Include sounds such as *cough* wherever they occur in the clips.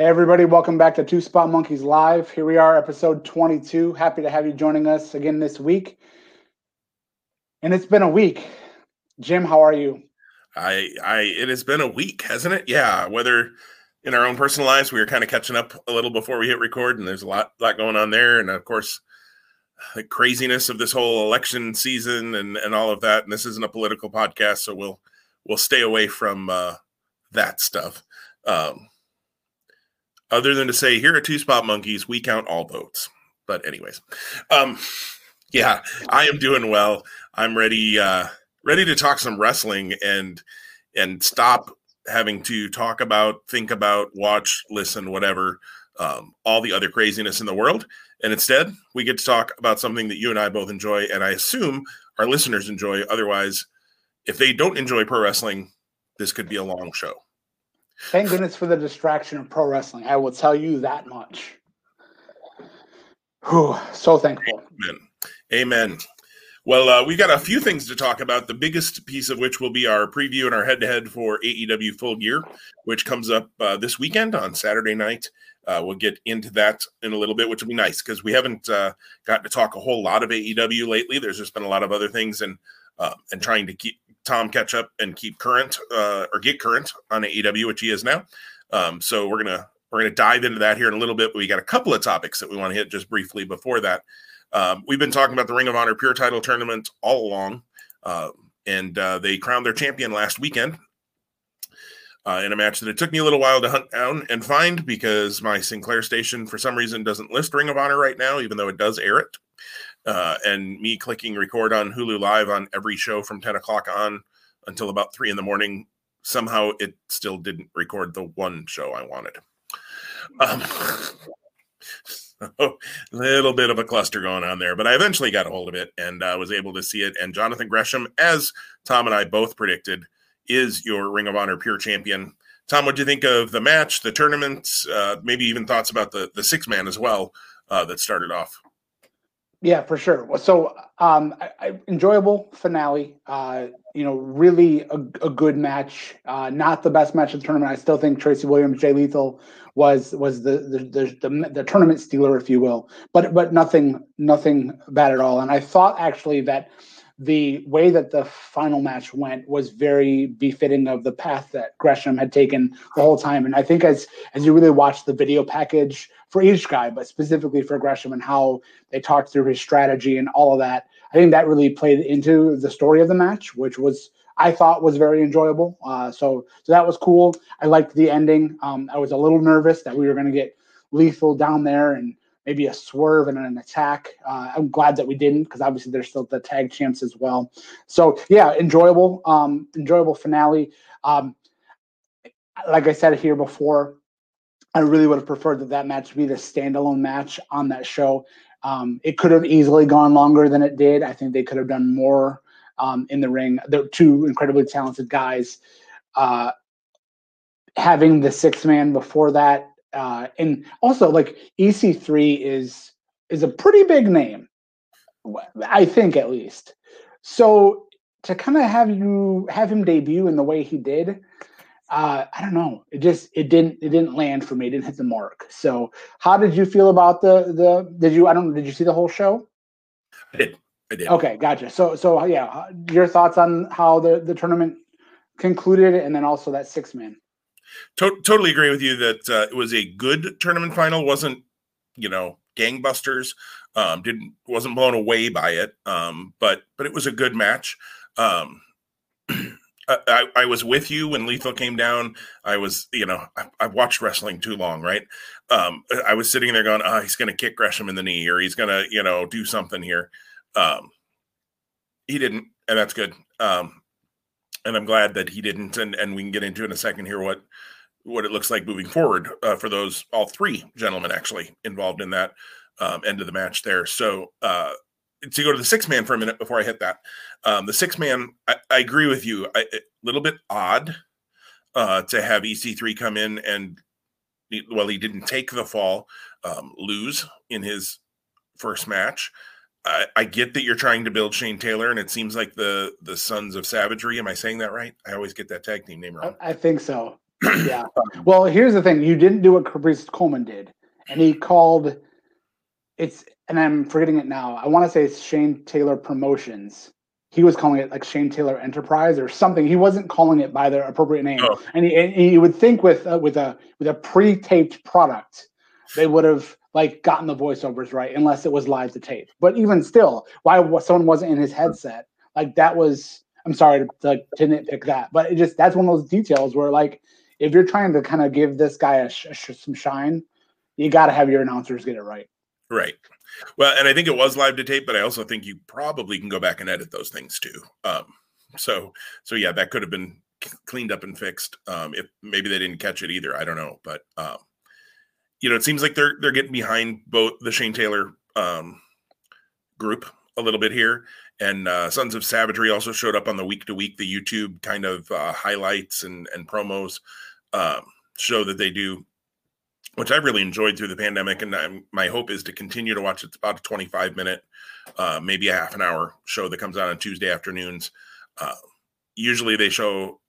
Hey, everybody, welcome back to Two Spot Monkeys Live. Here we are, episode 22. Happy to have you joining us again this week. And it's been a week. Jim, how are you? I, I, it has been a week, hasn't it? Yeah. Whether in our own personal lives, we were kind of catching up a little before we hit record, and there's a lot, lot going on there. And of course, the craziness of this whole election season and, and all of that. And this isn't a political podcast, so we'll, we'll stay away from uh, that stuff. Um, other than to say here at Two Spot Monkeys, we count all votes. But anyways, um, yeah, I am doing well. I'm ready, uh, ready to talk some wrestling and and stop having to talk about, think about, watch, listen, whatever, um, all the other craziness in the world. And instead, we get to talk about something that you and I both enjoy, and I assume our listeners enjoy. Otherwise, if they don't enjoy pro wrestling, this could be a long show. Thank goodness for the distraction of pro wrestling. I will tell you that much. Whew, so thankful. Amen. Amen. Well, uh, we've got a few things to talk about. The biggest piece of which will be our preview and our head to head for AEW Full Gear, which comes up uh, this weekend on Saturday night. Uh, we'll get into that in a little bit, which will be nice because we haven't uh, gotten to talk a whole lot of AEW lately. There's just been a lot of other things and uh, and trying to keep Tom catch up and keep current uh, or get current on AEW, which he is now. Um, so we're gonna we're gonna dive into that here in a little bit. But we got a couple of topics that we want to hit just briefly before that. Um, we've been talking about the Ring of Honor Pure Title tournament all along, uh, and uh, they crowned their champion last weekend uh, in a match that it took me a little while to hunt down and find because my Sinclair station, for some reason, doesn't list Ring of Honor right now, even though it does air it uh, and me clicking record on Hulu Live on every show from 10 o'clock on until about three in the morning. Somehow it still didn't record the one show I wanted. Um, *laughs* a little bit of a cluster going on there, but I eventually got a hold of it and uh, was able to see it. And Jonathan Gresham, as Tom and I both predicted, is your Ring of Honor Pure Champion. Tom, what do you think of the match, the tournament, uh, maybe even thoughts about the the six man as well uh, that started off? Yeah, for sure. So, um, I, I, enjoyable finale. Uh, you know, really a, a good match. Uh, not the best match of the tournament. I still think Tracy Williams, Jay Lethal was was the the, the the, the tournament stealer, if you will. But but nothing nothing bad at all. And I thought actually that the way that the final match went was very befitting of the path that Gresham had taken the whole time. And I think as as you really watch the video package for each guy, but specifically for Gresham and how they talked through his strategy and all of that, I think that really played into the story of the match, which was I thought was very enjoyable. Uh, so so that was cool. I liked the ending. Um, I was a little nervous that we were going to get lethal down there and maybe a swerve and an attack. Uh, I'm glad that we didn't because obviously there's still the tag champs as well. So yeah, enjoyable, um, enjoyable finale. Um, like I said here before, I really would have preferred that that match be the standalone match on that show. Um, it could have easily gone longer than it did. I think they could have done more um, in the ring. They're two incredibly talented guys. Uh, having the six man before that uh, and also like EC3 is is a pretty big name, I think at least. So to kind of have you have him debut in the way he did, uh, I don't know. It just it didn't it didn't land for me. It didn't hit the mark. So how did you feel about the the? Did you I don't did you see the whole show? I did. I did. Okay, gotcha. So so yeah, your thoughts on how the the tournament concluded, and then also that six man. To- totally agree with you that uh, it was a good tournament final. wasn't you know gangbusters. Um, didn't wasn't blown away by it. Um, but but it was a good match. Um, *clears throat* I, I, was with you when Lethal came down. I was, you know, I, have watched wrestling too long, right? Um, I was sitting there going, "Oh, he's going to kick Gresham in the knee, or he's going to, you know, do something here." Um, he didn't, and that's good. Um, and I'm glad that he didn't. And and we can get into in a second here what what it looks like moving forward uh, for those all three gentlemen actually involved in that um, end of the match there. So uh, to go to the six man for a minute before I hit that, um, the six man, I, I, agree with you. A little bit odd uh, to have EC3 come in and well, he didn't take the fall, um, lose in his first match. I, I, get that you're trying to build Shane Taylor, and it seems like the the Sons of Savagery. Am I saying that right? I always get that tag team name wrong. I, I think so. *clears throat* yeah. Well, here's the thing: you didn't do what Caprice Coleman did, and he called it's, and I'm forgetting it now. I want to say it's Shane Taylor Promotions. He was calling it like Shane Taylor Enterprise or something. He wasn't calling it by the appropriate name. Oh. And, he, and he would think with uh, with a with a pre-taped product, they would have like gotten the voiceovers right, unless it was live to tape. But even still, why someone wasn't in his headset? Like that was. I'm sorry to, like to nitpick that, but it just that's one of those details where like if you're trying to kind of give this guy a, sh- some shine, you got to have your announcers get it right. Right. Well, and I think it was live to tape, but I also think you probably can go back and edit those things too. Um, so, so yeah, that could have been cleaned up and fixed. Um, if maybe they didn't catch it either, I don't know. But um, you know, it seems like they're they're getting behind both the Shane Taylor um, group a little bit here, and uh, Sons of Savagery also showed up on the week to week, the YouTube kind of uh, highlights and and promos um, show that they do, which I really enjoyed through the pandemic. And I'm, my hope is to continue to watch. It's about a 25 minute, uh, maybe a half an hour show that comes out on Tuesday afternoons. Uh, usually they show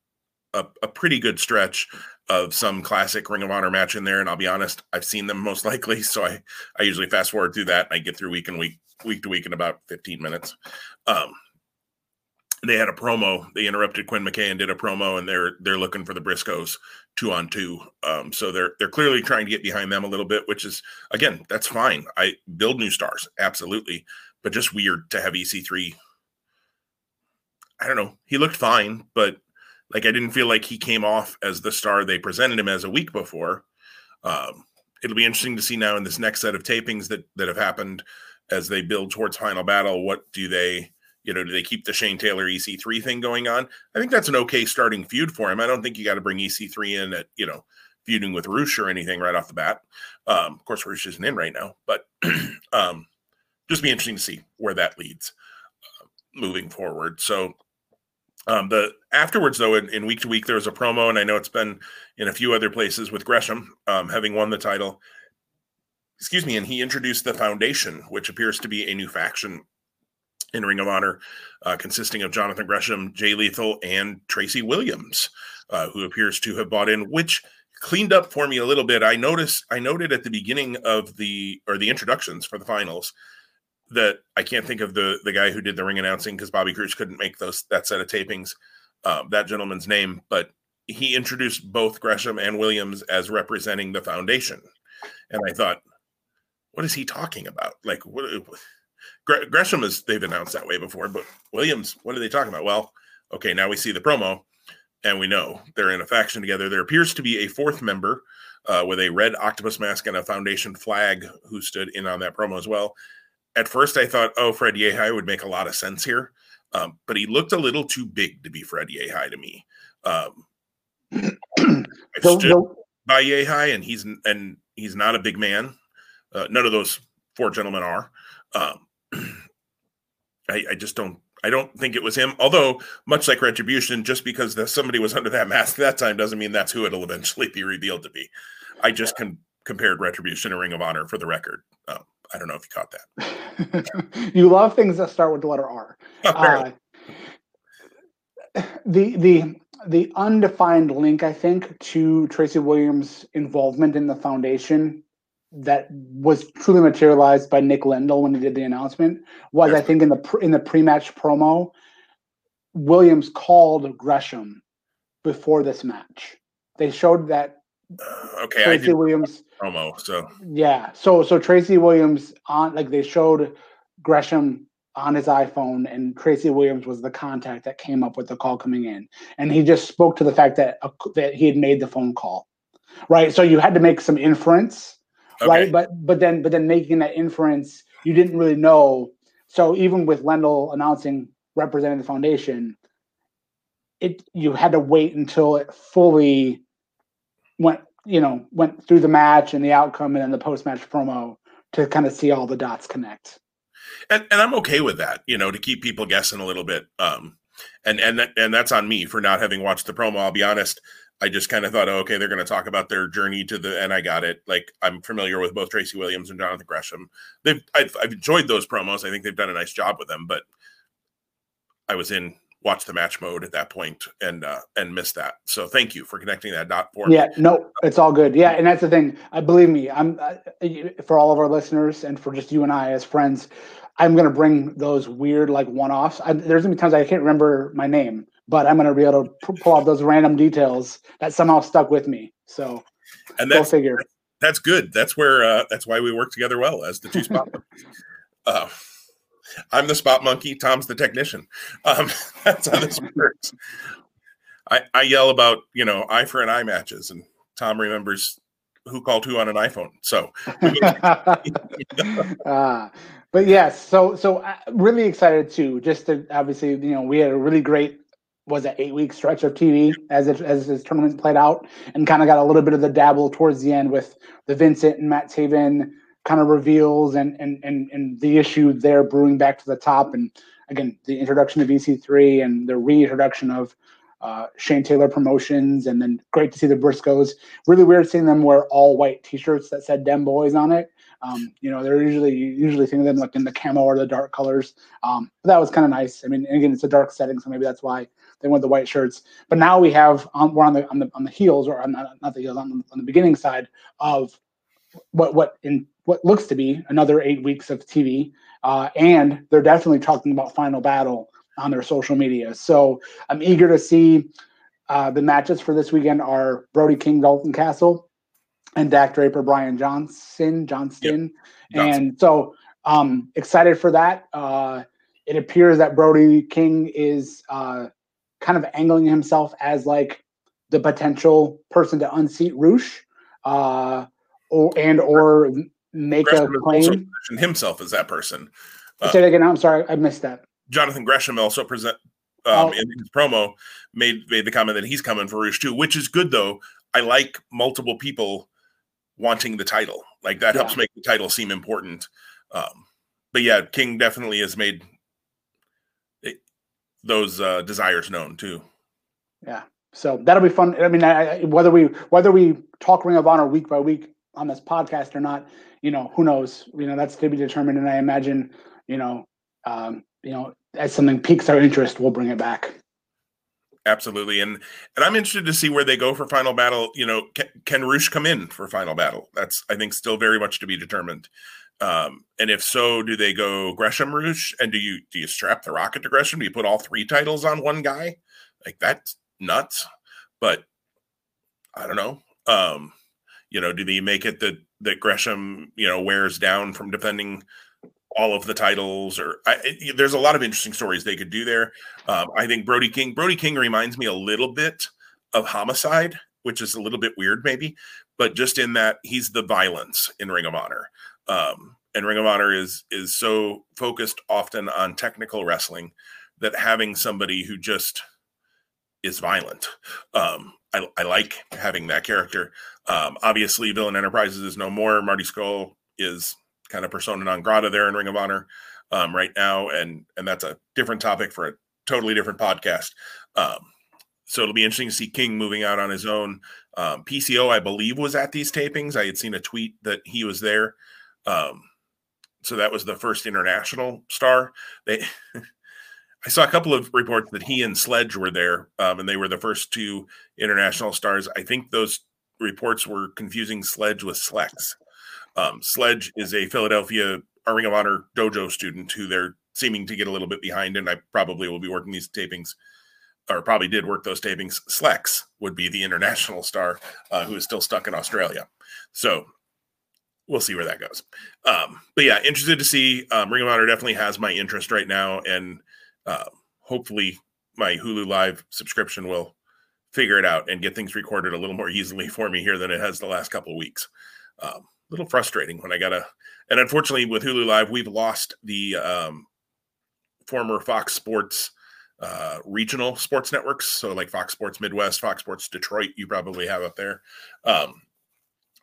a, a, pretty good stretch of some classic Ring of Honor match in there. And I'll be honest, I've seen them most *laughs* likely. So I, I usually fast forward through that and I get through week and week, week to week in about 15 minutes. Um, they had a promo. They interrupted Quinn McKay and did a promo, and they're they're looking for the Briscoes two on two. Um, so they're they're clearly trying to get behind them a little bit, which is again that's fine. I build new stars absolutely, but just weird to have EC3. I don't know. He looked fine, but like I didn't feel like he came off as the star they presented him as a week before. Um, it'll be interesting to see now in this next set of tapings that that have happened as they build towards final battle. What do they? You know, do they keep the Shane Taylor EC3 thing going on? I think that's an okay starting feud for him. I don't think you got to bring EC3 in at, you know, feuding with Rush or anything right off the bat. Um, of course, Rush isn't in right now, but *clears throat* um, just be interesting to see where that leads uh, moving forward. So, um, the afterwards though, in, in, week to week, there was a promo, and I know it's been in a few other places with Gresham um, having won the title. Excuse me, and he introduced the foundation, which appears to be a new faction in Ring of Honor, uh, consisting of Jonathan Gresham, Jay Lethal, and Tracy Williams, uh, who appears to have bought in, which cleaned up for me a little bit. I noticed, I noted at the beginning of the or the introductions for the finals that I can't think of the the guy who did the ring announcing because Bobby Cruise couldn't make those that set of tapings. Uh, that gentleman's name, but he introduced both Gresham and Williams as representing the foundation, and I thought, what is he talking about? Like what? Gresham is they've announced that way before, but Williams, what are they talking about? Well, okay, now we see the promo and we know they're in a faction together. There appears to be a fourth member uh, with a red octopus mask and a foundation flag who stood in on that promo as well. At first, I thought, oh, Fred Yehi would make a lot of sense here, um, but he looked a little too big to be Fred Yehi to me. Um, *clears throat* I stood by Yehi, and he's and he's not a big man. Uh, none of those four gentlemen are. Um, *clears throat* I, I just don't I don't think it was him. Although, much like Retribution, just because the, somebody was under that mask that time doesn't mean that's who it'll eventually be revealed to be. I just con- compared Retribution and Ring of Honor for the record. Um, I don't know if you caught that. *laughs* you love things that start with the letter R. *laughs* uh, the the the undefined link, I think, to Tracy Williams' involvement in the foundation that was truly materialized by Nick Lendl when he did the announcement was I think in the in the pre-match promo, Williams called Gresham before this match. They showed that uh, okay, Tracy Williams promo. So yeah, so so Tracy Williams on like they showed Gresham on his iPhone, and Tracy Williams was the contact that came up with the call coming in, and he just spoke to the fact that uh, that he had made the phone call, right? So you had to make some inference okay. right? But but then but then making that inference, you didn't really know. So even with Lendl announcing representing the foundation, it you had to wait until it fully went you know went through the match and the outcome and then the post match promo to kind of see all the dots connect. And, and I'm okay with that, you know, to keep people guessing a little bit. Um, and and and that's on me for not having watched the promo. I'll be honest. I just kind of thought, oh, okay, they're going to talk about their journey to the, and I got it. Like I'm familiar with both Tracy Williams and Jonathan Gresham. They've, I've, I've enjoyed those promos. I think they've done a nice job with them, but I was in watch the match mode at that point and uh, and miss that. So thank you for connecting that dot for me. Yeah, no, it's all good. Yeah, and that's the thing. I believe me. I'm uh, for all of our listeners and for just you and I as friends. I'm gonna bring those weird like one-offs. I, there's gonna be times I can't remember my name, but I'm gonna be able to pull out those random details that somehow stuck with me. So, and that's figure. That's good. That's where uh, that's why we work together well as the two spot. *laughs* uh, I'm the spot monkey. Tom's the technician. Um, *laughs* that's how this *laughs* works. I, I yell about you know eye for an eye matches, and Tom remembers who called who on an iPhone. So, uh, *laughs* but yes, so so uh, really excited too. Just to obviously, you know, we had a really great was an eight week stretch of TV as it, as this tournament played out, and kind of got a little bit of the dabble towards the end with the Vincent and Matt Taven kind of reveals and and and and the issue there brewing back to the top, and again the introduction of EC3 and the reintroduction of uh, Shane Taylor promotions, and then great to see the Briscoes. Really weird seeing them wear all white T-shirts that said "Dem Boys" on it. Um, you know, they're usually usually seeing them like in the camo or the dark colors. Um, but that was kind of nice. I mean, again, it's a dark setting, so maybe that's why they went the white shirts. But now we have um, we're on the on the on the heels or on, not, not the heels on the, on the beginning side of what what in what looks to be another eight weeks of TV, uh, and they're definitely talking about Final Battle on their social media. So I'm eager to see. Uh, the matches for this weekend are Brody King, Dalton Castle, and Dak Draper, Brian Johnson, Johnston, yep. and so um, excited for that. Uh, it appears that Brody King is uh, kind of angling himself as like the potential person to unseat Rush, uh, or and or make Gresham a claim. himself as that person. Uh, Say that again. I'm sorry, I missed that. Jonathan Gresham also present um, oh. in his promo made made the comment that he's coming for Rush too, which is good though. I like multiple people wanting the title. Like that yeah. helps make the title seem important. Um, but yeah, King definitely has made those uh, desires known too. Yeah, so that'll be fun. I mean, I, whether we whether we talk Ring of Honor week by week on this podcast or not, you know, who knows? You know, that's to be determined. And I imagine, you know, um, you know, as something piques our interest, we'll bring it back. Absolutely, and and I'm interested to see where they go for Final Battle. You know, can, can Rush come in for Final Battle? That's I think still very much to be determined. Um, and if so, do they go Gresham Rush? And do you do you strap the rocket to Gresham? Do you put all three titles on one guy? Like that's nuts. But I don't know. Um, you know, do they make it that that Gresham, you know, wears down from defending all of the titles? Or I, it, there's a lot of interesting stories they could do there. Um, I think Brody King, Brody King reminds me a little bit of Homicide, which is a little bit weird, maybe, but just in that he's the violence in Ring of Honor. Um, and Ring of Honor is is so focused often on technical wrestling that having somebody who just is violent. Um, I, I, like having that character. Um, obviously, Villain Enterprises is no more. Marty Scurll is kind of persona non grata there in Ring of Honor um, right now, and and that's a different topic for a totally different podcast. Um, so it'll be interesting to see King moving out on his own. Um, PCO, I believe, was at these tapings. I had seen a tweet that he was there. Um, so that was the first international star. They, *laughs* I saw a couple of reports that he and Sledge were there, um, and they were the first two international stars. I think those reports were confusing Sledge with Slex. Um, Sledge is a Philadelphia Ring of Honor dojo student who they're seeming to get a little bit behind, and I probably will be working these tapings, or probably did work those tapings. Slex would be the international star uh, who is still stuck in Australia. So we'll see where that goes. Um, but yeah, interested to see. Um, Ring of Honor definitely has my interest right now, and uh, hopefully my Hulu Live subscription will figure it out and get things recorded a little more easily for me here than it has the last couple of weeks. Um, a little frustrating when I gotta, and unfortunately with Hulu Live, we've lost the um, former Fox Sports uh, regional sports networks. So like Fox Sports Midwest, Fox Sports Detroit, you probably have up there. Um,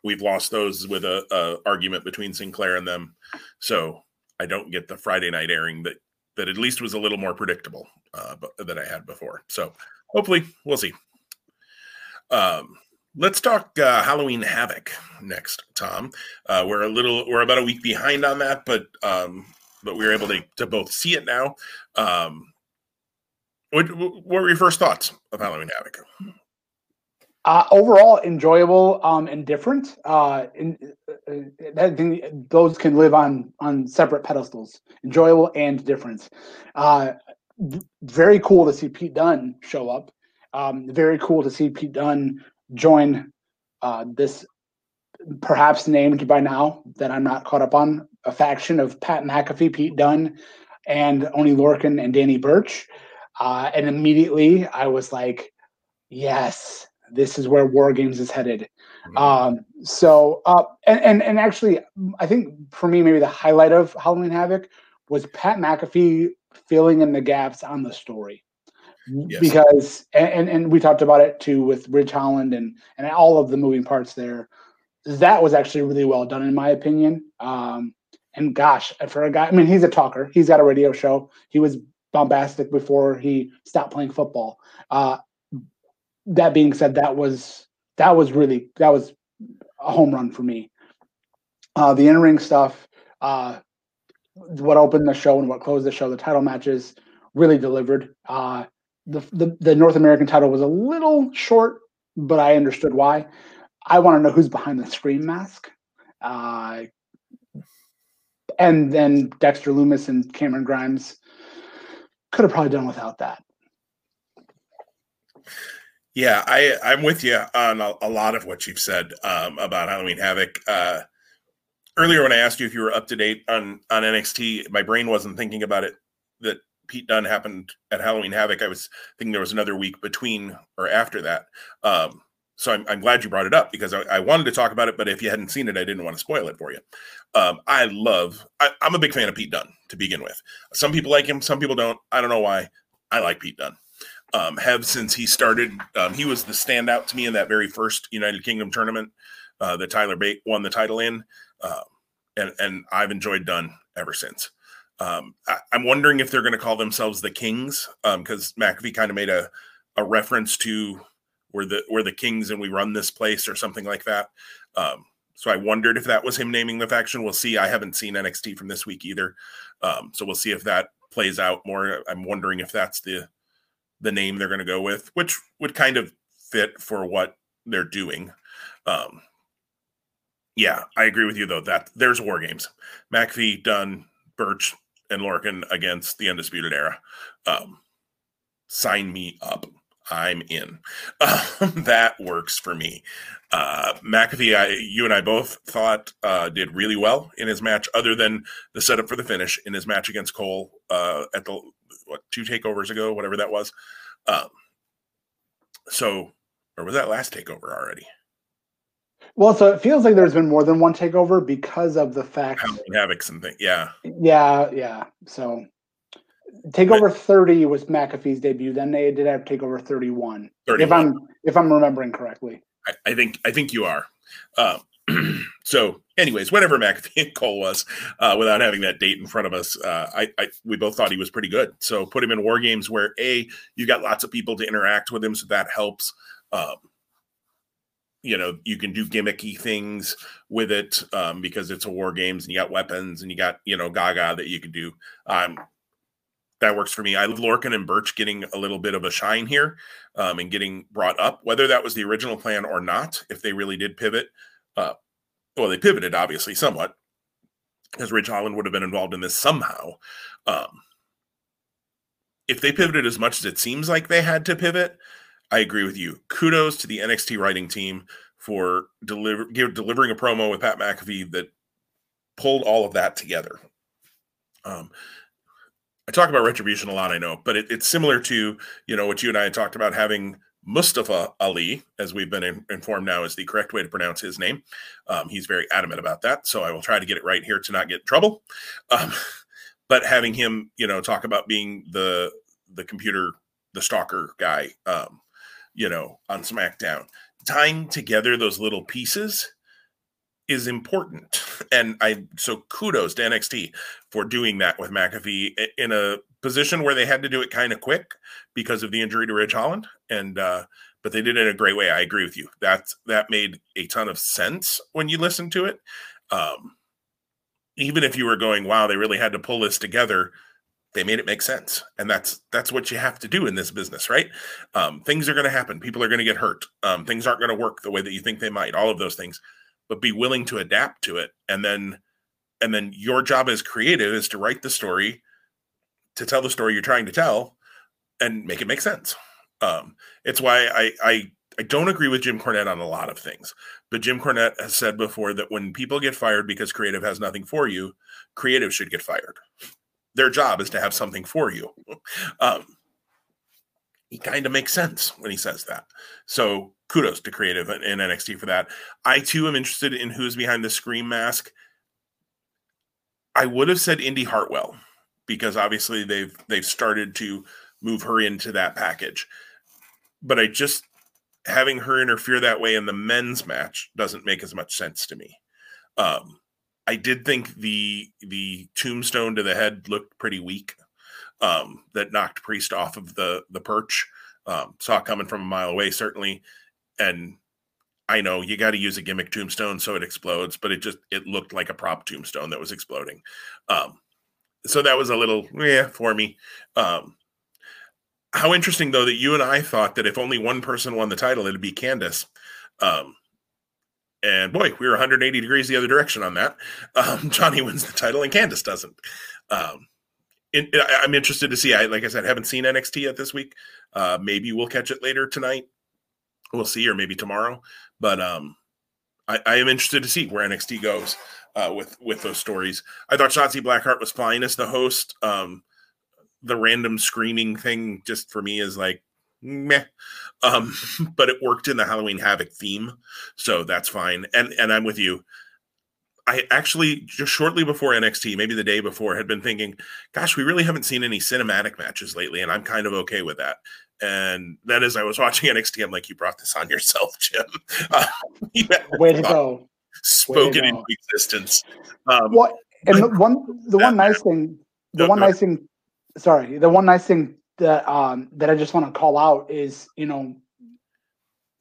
we've lost those with a, a, argument between Sinclair and them. So I don't get the Friday night airing that that at least was a little more predictable uh, that I had before. So hopefully we'll see. Um, let's talk uh, Halloween Havoc next, Tom. Uh, we're a little we're about a week behind on that, but um, but we are able to to both see it now. Um, what, what were your first thoughts of Halloween Havoc? Uh, overall, enjoyable um, and different. Uh, in, uh, I think those can live on on separate pedestals. Enjoyable and different. Uh, very cool to see Pete Dunne show up. Um, very cool to see Pete Dunne join uh, this perhaps named by now that I'm not caught up on a faction of Pat McAfee, Pete Dunne, and Oney Lorcan and Danny Burch. Uh, and immediately I was like, yes, this is where War Games is headed. Mm-hmm. Um, so, uh, and, and, and actually, I think for me, maybe the highlight of Halloween Havoc was Pat McAfee filling in the gaps on the story. Yes. Because and, and we talked about it too with Ridge Holland and and all of the moving parts there. That was actually really well done in my opinion. Um, and gosh, for a guy, I mean, he's a talker. He's got a radio show. He was bombastic before he stopped playing football. Uh, that being said, that was that was really that was a home run for me. Uh, the in ring stuff, uh, what opened the show and what closed the show, the title matches really delivered. Uh, the, the North American title was a little short, but I understood why. I want to know who's behind the scream mask. Uh, and then Dexter Lumis and Cameron Grimes could have probably done without that. Yeah, I I'm with you on a, a lot of what you've said um, about Halloween Havoc. Uh, earlier, when I asked you if you were up to date on on NXT, my brain wasn't thinking about it. That Pete Dunne happened at Halloween Havoc. I was thinking there was another week between or after that. Um, so I'm, I'm, glad you brought it up because I, I, wanted to talk about it, but if you hadn't seen it, I didn't want to spoil it for you. Um, I love. I, I'm a big fan of Pete Dunne to begin with. Some people like him, some people don't. I don't know why. I like Pete Dunne. um, have since he started. Um, he was the standout to me in that very first United Kingdom tournament uh, that Tyler Bate won the title in, uh, and and I've enjoyed Dunne ever since. Um, I, am wondering if they're going to call themselves the Kings because um, McAfee kind of made a a reference to we're the we're the Kings and we run this place or something like that. Um, so I wondered if that was him naming the faction. We'll see. I haven't seen NXT from this week either, um, so we'll see if that plays out more. I'm wondering if that's the the name they're going to go with, which would kind of fit for what they're doing. Um, yeah, I agree with you though that there's war games. McAfee, Dunne, Burch, and Lorcan against the Undisputed Era. Um, sign me up. I'm in. *laughs* Um, that works for me. Uh, McAfee, I, you and I both thought uh, did really well in his match, other than the setup for the finish in his match against Cole uh, at the what two takeovers ago, whatever that was. Um, so, or was that last takeover already? Well, so it feels like there's been more than one takeover because of the fact Havocs and things. Yeah, yeah, yeah. So Takeover but, 30 was McAfee's debut. Then they did have Takeover 31. 31. If I'm if I'm remembering correctly. I, I think I think you are. Uh, *clears throat* so, anyways, whatever McAfee *laughs* and Cole was, uh, without having that date in front of us, uh, I, I, we both thought he was pretty good. So, put him in war games where a you've got lots of people to interact with him, so that helps. Um, you know, you can do gimmicky things with it um, because it's a war games and you got weapons and you got you know Gaga that you could do. Um, that works for me. I love Lorcan and Burch getting a little bit of a shine here um, and getting brought up, whether that was the original plan or not. If they really did pivot, uh, well, they pivoted obviously somewhat, because Ridge Holland would have been involved in this somehow. Um, if they pivoted as much as it seems like they had to pivot, I agree with you. Kudos to the NXT writing team for deliver, delivering a promo with Pat McAfee that pulled all of that together. Um, I talk about retribution a lot, I know, but it, it's similar to you know what you and I talked about having Mustafa Ali, as we've been in, informed now is the correct way to pronounce his name. Um, he's very adamant about that, so I will try to get it right here to not get in trouble. Um, *laughs* but having him, you know, talk about being the the computer, the stalker guy, um, you know, on SmackDown, tying together those little pieces is important. *laughs* And I so kudos to NXT for doing that with McAfee in a position where they had to do it kind of quick because of the injury to Ridge Holland. And uh, but they did it in a great way. I agree with you. That that made a ton of sense when you listen to it. Um, even if you were going, wow, they really had to pull this together. They made it make sense. And that's that's what you have to do in this business right? Um, things are going to happen. People are going to get hurt. Um, things aren't going to work the way that you think they might all of those things. But be willing to adapt to it. And then and then your job as creative is to write the story to tell the story you're trying to tell and make it make sense. Um, it's why I, I I don't agree with Jim Cornette on a lot of things, but Jim Cornette has said before that when people get fired because creative has nothing for you, creative should get fired their job is to have something for you. *laughs* Um, he kind of makes sense when he says that. So kudos to creative in NXT for that. I too am interested in who's behind the scream mask. I would have said Indy Hartwell because obviously they've they've started to move her into that package. But I just having her interfere that way in the men's match doesn't make as much sense to me. Um, I did think the the tombstone to the head looked pretty weak. Um, that knocked Priest off of the the perch. Um, saw coming from a mile away, certainly. And I know you got to use a gimmick tombstone so it explodes, but it just it looked like a prop tombstone that was exploding. Um, so that was a little yeah for me. Um, how interesting though that you and I thought that if only one person won the title, it'd be Candice. Um, and boy, we were 180 degrees the other direction on that. Um, *laughs* Johnny wins the title, and Candice doesn't. Um, it, I, am interested to see. I like I said, haven't seen NXT yet this week. Uh, maybe we'll catch it later tonight. We'll see, or maybe tomorrow. But um, I, I, am interested to see where NXT goes uh, with with those stories. I thought Shotzi Blackheart was fine as the host. Um, the random screaming thing just for me is like meh. Um, *laughs* but it worked in the Halloween Havoc theme, so that's fine. And and I'm with you. I actually just shortly before NXT, maybe the day before, had been thinking, "Gosh, we really haven't seen any cinematic matches lately," and I'm kind of okay with that. And then as I was *laughs* watching NXT, I'm like, "You brought this on yourself, Jim." *laughs* Uh, Way to go! Spoken into existence. Um, what? And the one, the one nice thing, the no, one no. nice thing. Sorry, the one nice thing that um, that I just want to call out is you know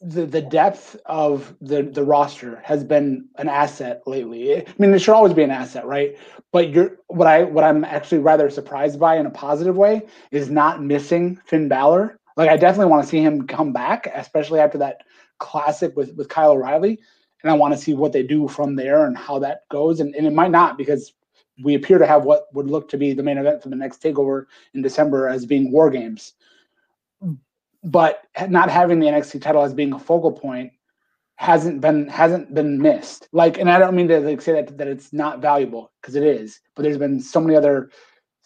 the the depth of the the roster has been an asset lately. I mean, it should always be an asset, right? But you're what I what I'm actually rather surprised by in a positive way is not missing Finn Balor. Like I definitely want to see him come back, especially after that classic with with Kyle O'Reilly, and I want to see what they do from there and how that goes. And and it might not because we appear to have what would look to be the main event for the next takeover in December as being War Games. But not having the NXT title as being a focal point hasn't been hasn't been missed. Like, and I don't mean to like say that that it's not valuable because it is. But there's been so many other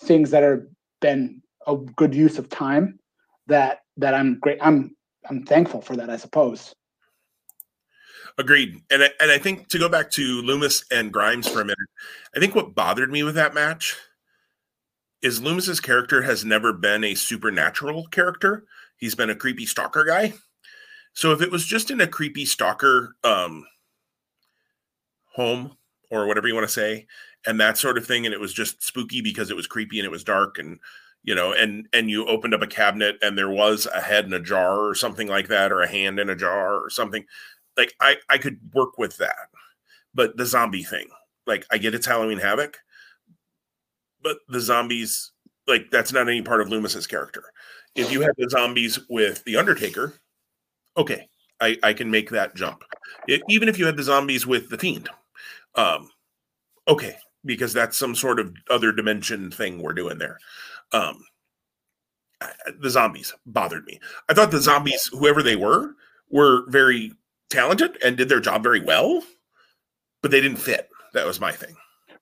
things that have been a good use of time that that I'm great. I'm I'm thankful for that. I suppose. Agreed. And I, and I think to go back to Lumis and Grimes for a minute, I think what bothered me with that match is Lumis's character has never been a supernatural character. He's been a creepy stalker guy. So if it was just in a creepy stalker um, home or whatever you want to say, and that sort of thing, and it was just spooky because it was creepy and it was dark and you know, and and you opened up a cabinet and there was a head in a jar or something like that, or a hand in a jar or something like I I could work with that. But the zombie thing, like I get it's Halloween Havoc, but the zombies like that's not any part of Lumis's character. If you had the zombies with the Undertaker, okay, I I can make that jump. It, even if you had the zombies with the Fiend, um, okay, because that's some sort of other dimension thing we're doing there. Um, the zombies bothered me. I thought the zombies, whoever they were, were very talented and did their job very well, but they didn't fit. That was my thing.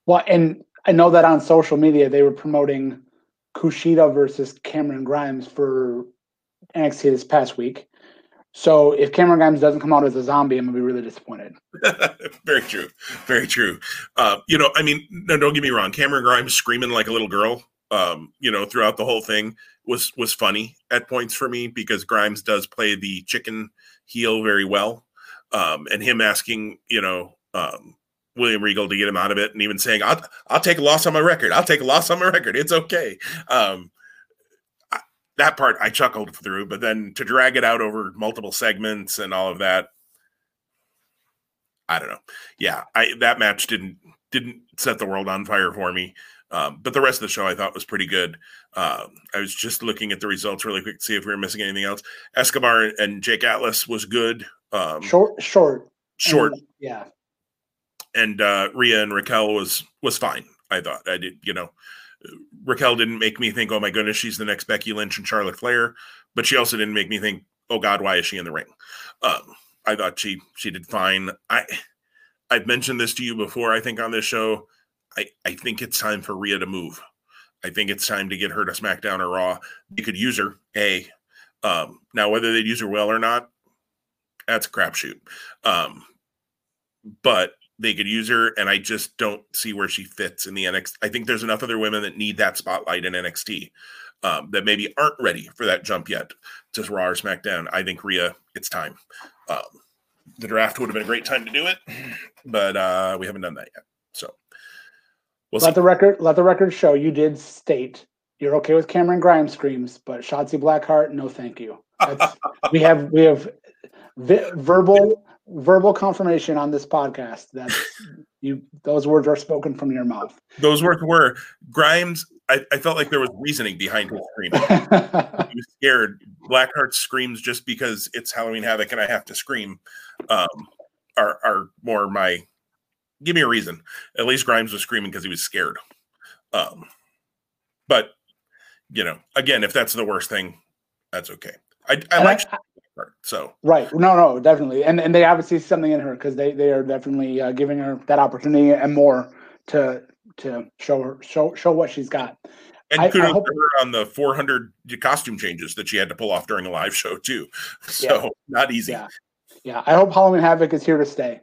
Well, and I know that on social media they were promoting Kushida versus Cameron Grimes for NXT this past week. So if Cameron Grimes doesn't come out as a zombie, I'm gonna be really disappointed. *laughs* very true, very true. Uh, you know, I mean, no, don't get me wrong. Cameron Grimes screaming like a little girl, um, you know, throughout the whole thing was was funny at points for me because Grimes does play the chicken heel very well um, and him asking, you know, um, William Regal to get him out of it, and even saying, "I'll I'll take a loss on my record. I'll take a loss on my record. It's okay." Um, I, that part I chuckled through, but then to drag it out over multiple segments and all of that, I don't know. Yeah, I that match didn't didn't set the world on fire for me. Um, but the rest of the show I thought was pretty good. Um, I was just looking at the results really quick to see if we were missing anything else. Escobar and Jake Atlas was good. Um, short, short, short, and, yeah. And uh, Rhea and Raquel was was fine. I thought I did. You know, Raquel didn't make me think, oh my goodness, she's the next Becky Lynch and Charlotte Flair, but she also didn't make me think, oh God, why is she in the ring? Um, I thought she she did fine. I I've mentioned this to you before. I think on this show I, I think it's time for Rhea to move. I think it's time to get her to SmackDown or Raw. You could use her. A um, now whether they'd use her well or not, that's a crapshoot. Um, but they could use her, and I just don't see where she fits in the NXT. I think there's enough other women that need that spotlight in NXT um, that maybe aren't ready for that jump yet to Raw or SmackDown. I think Rhea, it's time. Um, the draft would have been a great time to do it, but uh, we haven't done that yet. So We'll let see. the record let the record show you did state you're okay with Cameron Grimes screams, but Shotzi Blackheart, no, thank you. we have we have vi- verbal verbal confirmation on this podcast that you those words are spoken from your mouth. Those words were Grimes. I, I felt like there was reasoning behind his scream. *laughs* he was scared. Blackheart screams just because it's Halloween Havoc and I have to scream. Um, are are more my give me a reason. At least Grimes was screaming because he was scared. Um, but you know, again, if that's the worst thing, that's okay. I, I like I, so right. No, no, definitely, and and they obviously see something in her because they they are definitely uh, giving her that opportunity and more to to show her show show what she's got. And I, kudos I hope, to her on the 400 costume changes that she had to pull off during a live show too. *laughs* So yeah. not easy. Yeah. yeah, I hope Halloween Havoc is here to stay.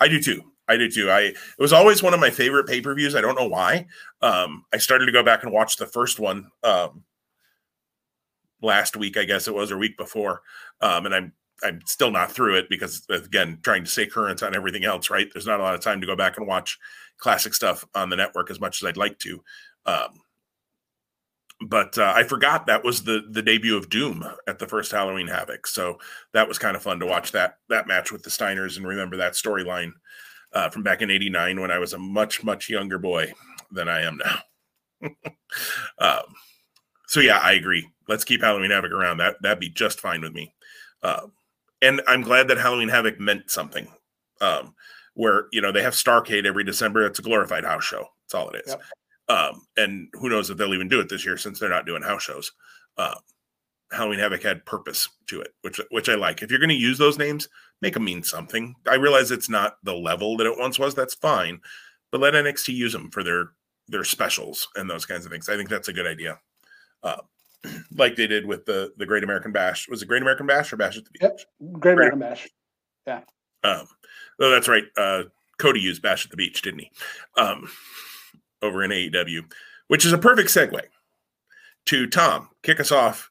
I do too. I do too. I it was always one of my favorite pay per views. I don't know why. Um, I started to go back and watch the first one um, last week, I guess it was, or week before, um, and I'm I'm still not through it because again, trying to stay current on everything else. Right, there's not a lot of time to go back and watch classic stuff on the network as much as I'd like to. Um, but uh, I forgot that was the the debut of Doom at the first Halloween Havoc, so that was kind of fun to watch that that match with the Steiners and remember that storyline uh, from back in 89 when I was a much, much younger boy than I am now. *laughs* um, so yeah, I agree. Let's keep Halloween Havoc around. That that'd be just fine with me. Uh, and I'm glad that Halloween Havoc meant something. Um, where you know they have Starcade every December. It's a glorified house show. That's all it is. Yep. Um, and who knows if they'll even do it this year since they're not doing house shows. Uh, Halloween Havoc had purpose to it, which which I like. If you're going to use those names, make them mean something. I realize it's not the level that it once was. That's fine, but let NXT use them for their their specials and those kinds of things. I think that's a good idea. Uh, like they did with the the Great American Bash. Was it Great American Bash or Bash at the Beach? Yep. Great American Bash. Yeah. Um, oh, that's right. Uh, Cody used Bash at the Beach, didn't he? Um, over in AEW, which is a perfect segue to Tom. Kick us off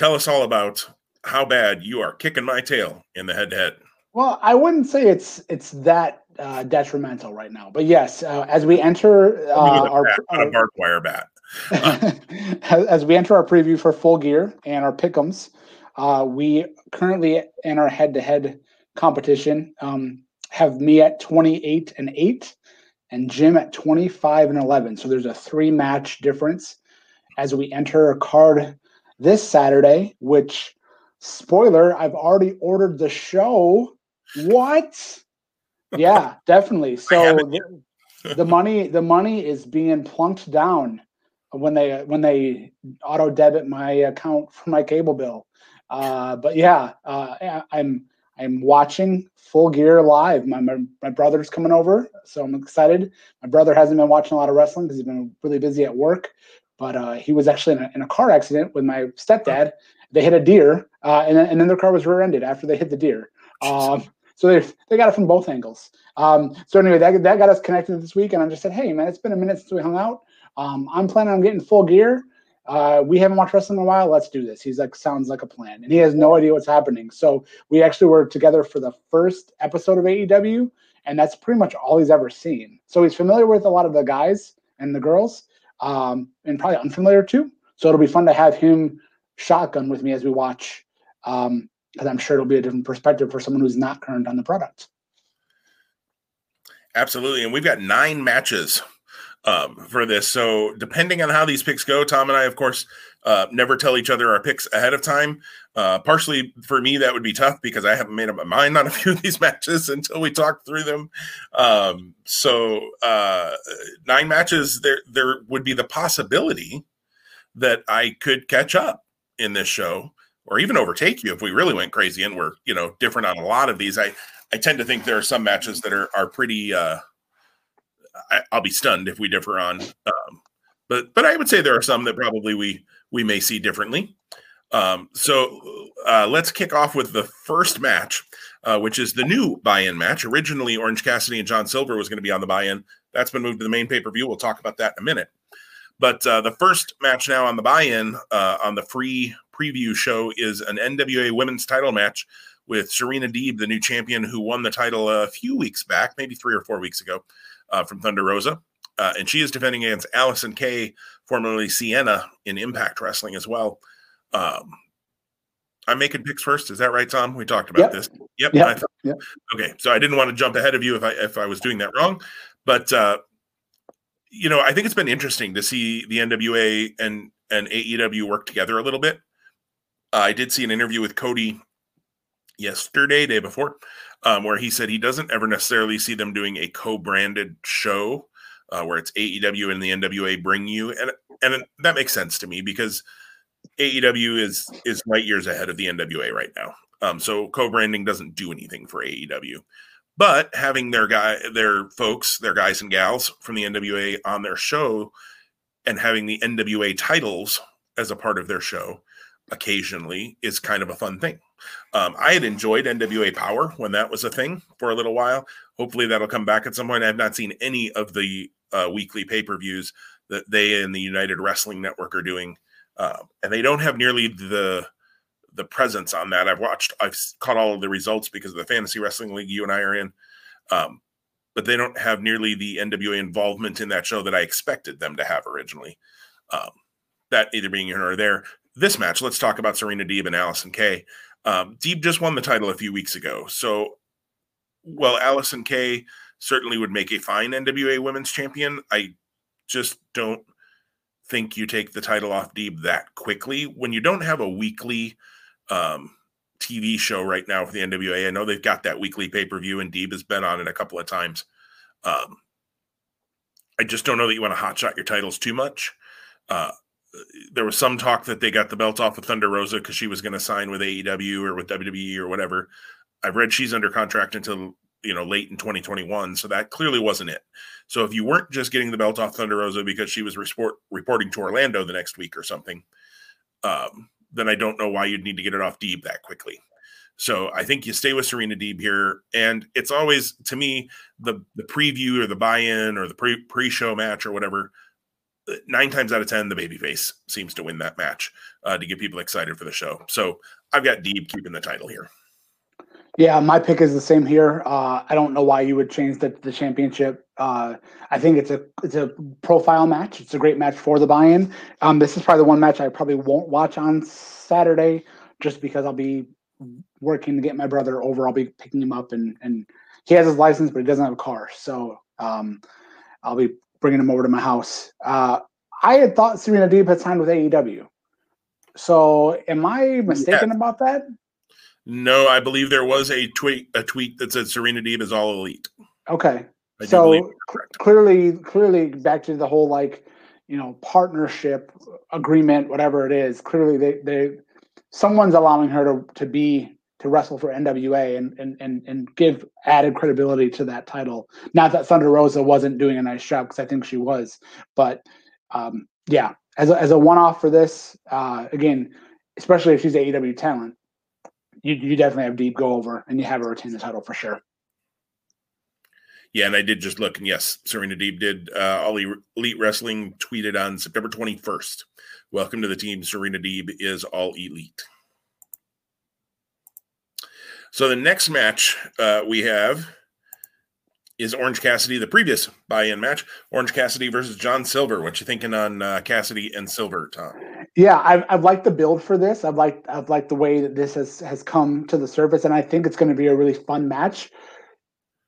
tell us all about how bad you are kicking my tail in the head to head. Well, I wouldn't say it's it's that uh, detrimental right now, but yes, uh, as we enter uh, our, bat, our, a barbed wire bat, *laughs* as we enter our preview for Full Gear and our pickums, uh, we currently in our head to head competition um, have me at twenty eight and eight, and Jim at twenty five and eleven. So there's a three match difference as we enter a card this Saturday, which spoiler, I've already ordered the show. What? Yeah, definitely. *laughs* So the money the money is being plunked down when they when they auto debit my account for my cable bill. Uh, but yeah, uh, I'm I'm watching Full Gear live. My, my, my brother's coming over, so I'm excited. My brother hasn't been watching a lot of wrestling because he's been really busy at work but uh, he was actually in a, in a, car accident with my stepdad. They hit a deer, uh, and, then, and then their car was rear-ended after they hit the deer. Um, so they they got it from both angles. Um, so anyway, that, that got us connected this week, and I just said, "Hey, man, it's been a minute since we hung out. Um, I'm planning on getting full gear. Uh, we haven't watched wrestling in a while. Let's do this." He's like, "Sounds like a plan," and he has no idea what's happening. So we actually were together for the first episode of AEW, and that's pretty much all he's ever seen. So he's familiar with a lot of the guys and the girls, um, and probably unfamiliar too. So it'll be fun to have him shotgun with me as we watch, because um, I'm sure it'll be a different perspective for someone who's not current on the product. Absolutely. And we've got nine matches um, for this. So depending on how these picks go, Tom and I, of course, uh, never tell each other our picks ahead of time. Uh, partially for me, that would be tough because I haven't made up my mind on a *laughs* few of these matches until we talk through them. Um, so uh, nine matches, there there would be the possibility that I could catch up in this show or even overtake you if we really went crazy and we're you know different on a lot of these. I I tend to think there are some matches that are are pretty. Uh, I, will be stunned if we differ on, um, but but I would say there are some that probably we we may see differently. Um, so uh, let's kick off with the first match, uh, which is the new buy-in match. Originally, Orange Cassidy and John Silver was going to be on the buy-in. That's been moved to the main pay-per-view. We'll talk about that in a minute. But uh, the first match now on the buy-in uh, on the free preview show is an NWA Women's Title match with Serena Deeb, the new champion who won the title a few weeks back, maybe three or four weeks ago, uh, from Thunder Rosa. Uh, and she is defending against Allysin Kay, formerly Sienna, in Impact Wrestling as well. Um, I'm making picks first. Is that right, Tom? We talked about yep. this. Yep. Yep. Thought, yep. Okay. So I didn't want to jump ahead of you if I if I was doing that wrong, but uh, you know I think it's been interesting to see the NWA and and AEW work together a little bit. Uh, I did see an interview with Cody yesterday, day before, um, where he said he doesn't ever necessarily see them doing a co-branded show uh, where it's AEW and the NWA bring you, and and that makes sense to me because AEW is is light years ahead of the NWA right now. Um, so co-branding doesn't do anything for AEW, but having their guy, their folks, their guys and gals from the NWA on their show, and having the NWA titles as a part of their show occasionally is kind of a fun thing. Um, I had enjoyed NWA Power when that was a thing for a little while. Hopefully that'll come back at some point. I've not seen any of the uh, weekly pay per views that they and the United Wrestling Network are doing, uh, and they don't have nearly the the presence on that. I've watched, I've caught all of the results because of the fantasy wrestling league you and I are in, um, but they don't have nearly the NWA involvement in that show that I expected them to have originally. Um, that either being here or there. This match, let's talk about Serena Deeb and Allysin Kay. Um, just won the title a few weeks ago, so well, Allysin Kay certainly would make a fine NWA Women's Champion. I just don't think you take the title off Deeb that quickly when you don't have a weekly um, TV show right now for the NWA. I know they've got that weekly pay per view, and Deeb has been on it a couple of times. Um, I just don't know that you want to hotshot your titles too much. Uh, there was some talk that they got the belt off of Thunder Rosa because she was going to sign with AEW or with WWE or whatever. I've read she's under contract until you know late in 2021, so that clearly wasn't it. So if you weren't just getting the belt off Thunder Rosa because she was report, reporting to Orlando the next week or something, um, then I don't know why you'd need to get it off Deeb that quickly. So I think you stay with Serena Deeb here, and it's always to me the the preview or the buy-in or the pre pre-show match or whatever nine times out of ten, the babyface seems to win that match uh, to get people excited for the show. So I've got Deeb keeping the title here. Yeah, my pick is the same here. Uh, I don't know why you would change the, the championship. Uh, I think it's a it's a profile match. It's a great match for the buy-in. Um, this is probably the one match I probably won't watch on Saturday, just because I'll be working to get my brother over. I'll be picking him up, and and he has his license, but he doesn't have a car, so um, I'll be bringing him over to my house. Uh, I had thought Serena Deeb had signed with AEW. So am I mistaken yeah. about that? No, I believe there was a tweet a tweet that said Serena Deeb is all elite. Okay. I so clearly clearly back to the whole like, you know, partnership agreement, whatever it is, clearly they they someone's allowing her to to be to wrestle for NWA and and and and give added credibility to that title. Not that Thunder Rosa wasn't doing a nice job because I think she was, but um, yeah, as a, as a one off for this, uh, again, especially if she's AEW talent, you you definitely have Deeb go over and you have her retain the title for sure. Yeah, and I did just look, and yes, Serena Deeb did. Uh, All Elite Wrestling tweeted on September 21st. Welcome to the team. Serena Deeb is All Elite. So the next match uh, we have is Orange Cassidy, the previous buy-in match. Orange Cassidy versus John Silver. What you thinking on uh, Cassidy and Silver, Tom? Yeah, I've, I've liked the build for this. I've liked I've liked the way that this has has come to the surface, and I think it's going to be a really fun match.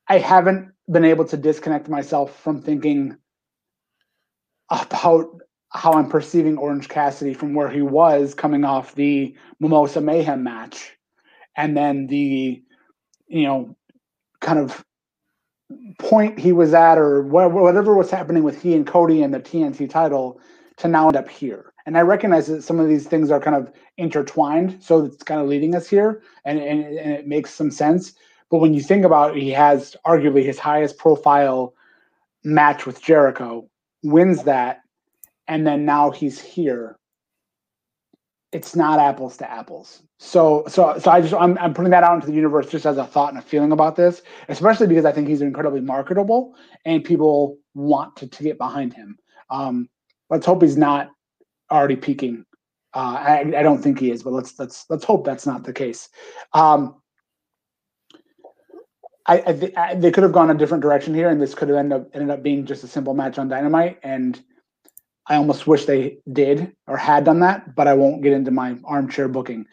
I haven't been able to disconnect myself from thinking about how I'm perceiving Orange Cassidy from where he was coming off the Mimosa Mayhem match and then the you know kind of point he was at or whatever was happening with he and Cody and the TNT title to now end up here. And I recognize that some of these things are kind of intertwined, so it's kind of leading us here, and, and, and it makes some sense. But when you think about it, he has arguably his highest profile match with Jericho, wins that, and then now he's here. It's not apples to apples. So, so, so I just I'm, I'm putting that out into the universe just as a thought and a feeling about this, especially because I think he's incredibly marketable and people want to, to get behind him. Um, let's hope he's not already peaking. Uh, I, I don't think he is, but let's let's let's hope that's not the case. Um, I, I, th- I, they could have gone a different direction here, and this could have ended up ended up being just a simple match on Dynamite. And I almost wish they did or had done that, but I won't get into my armchair booking.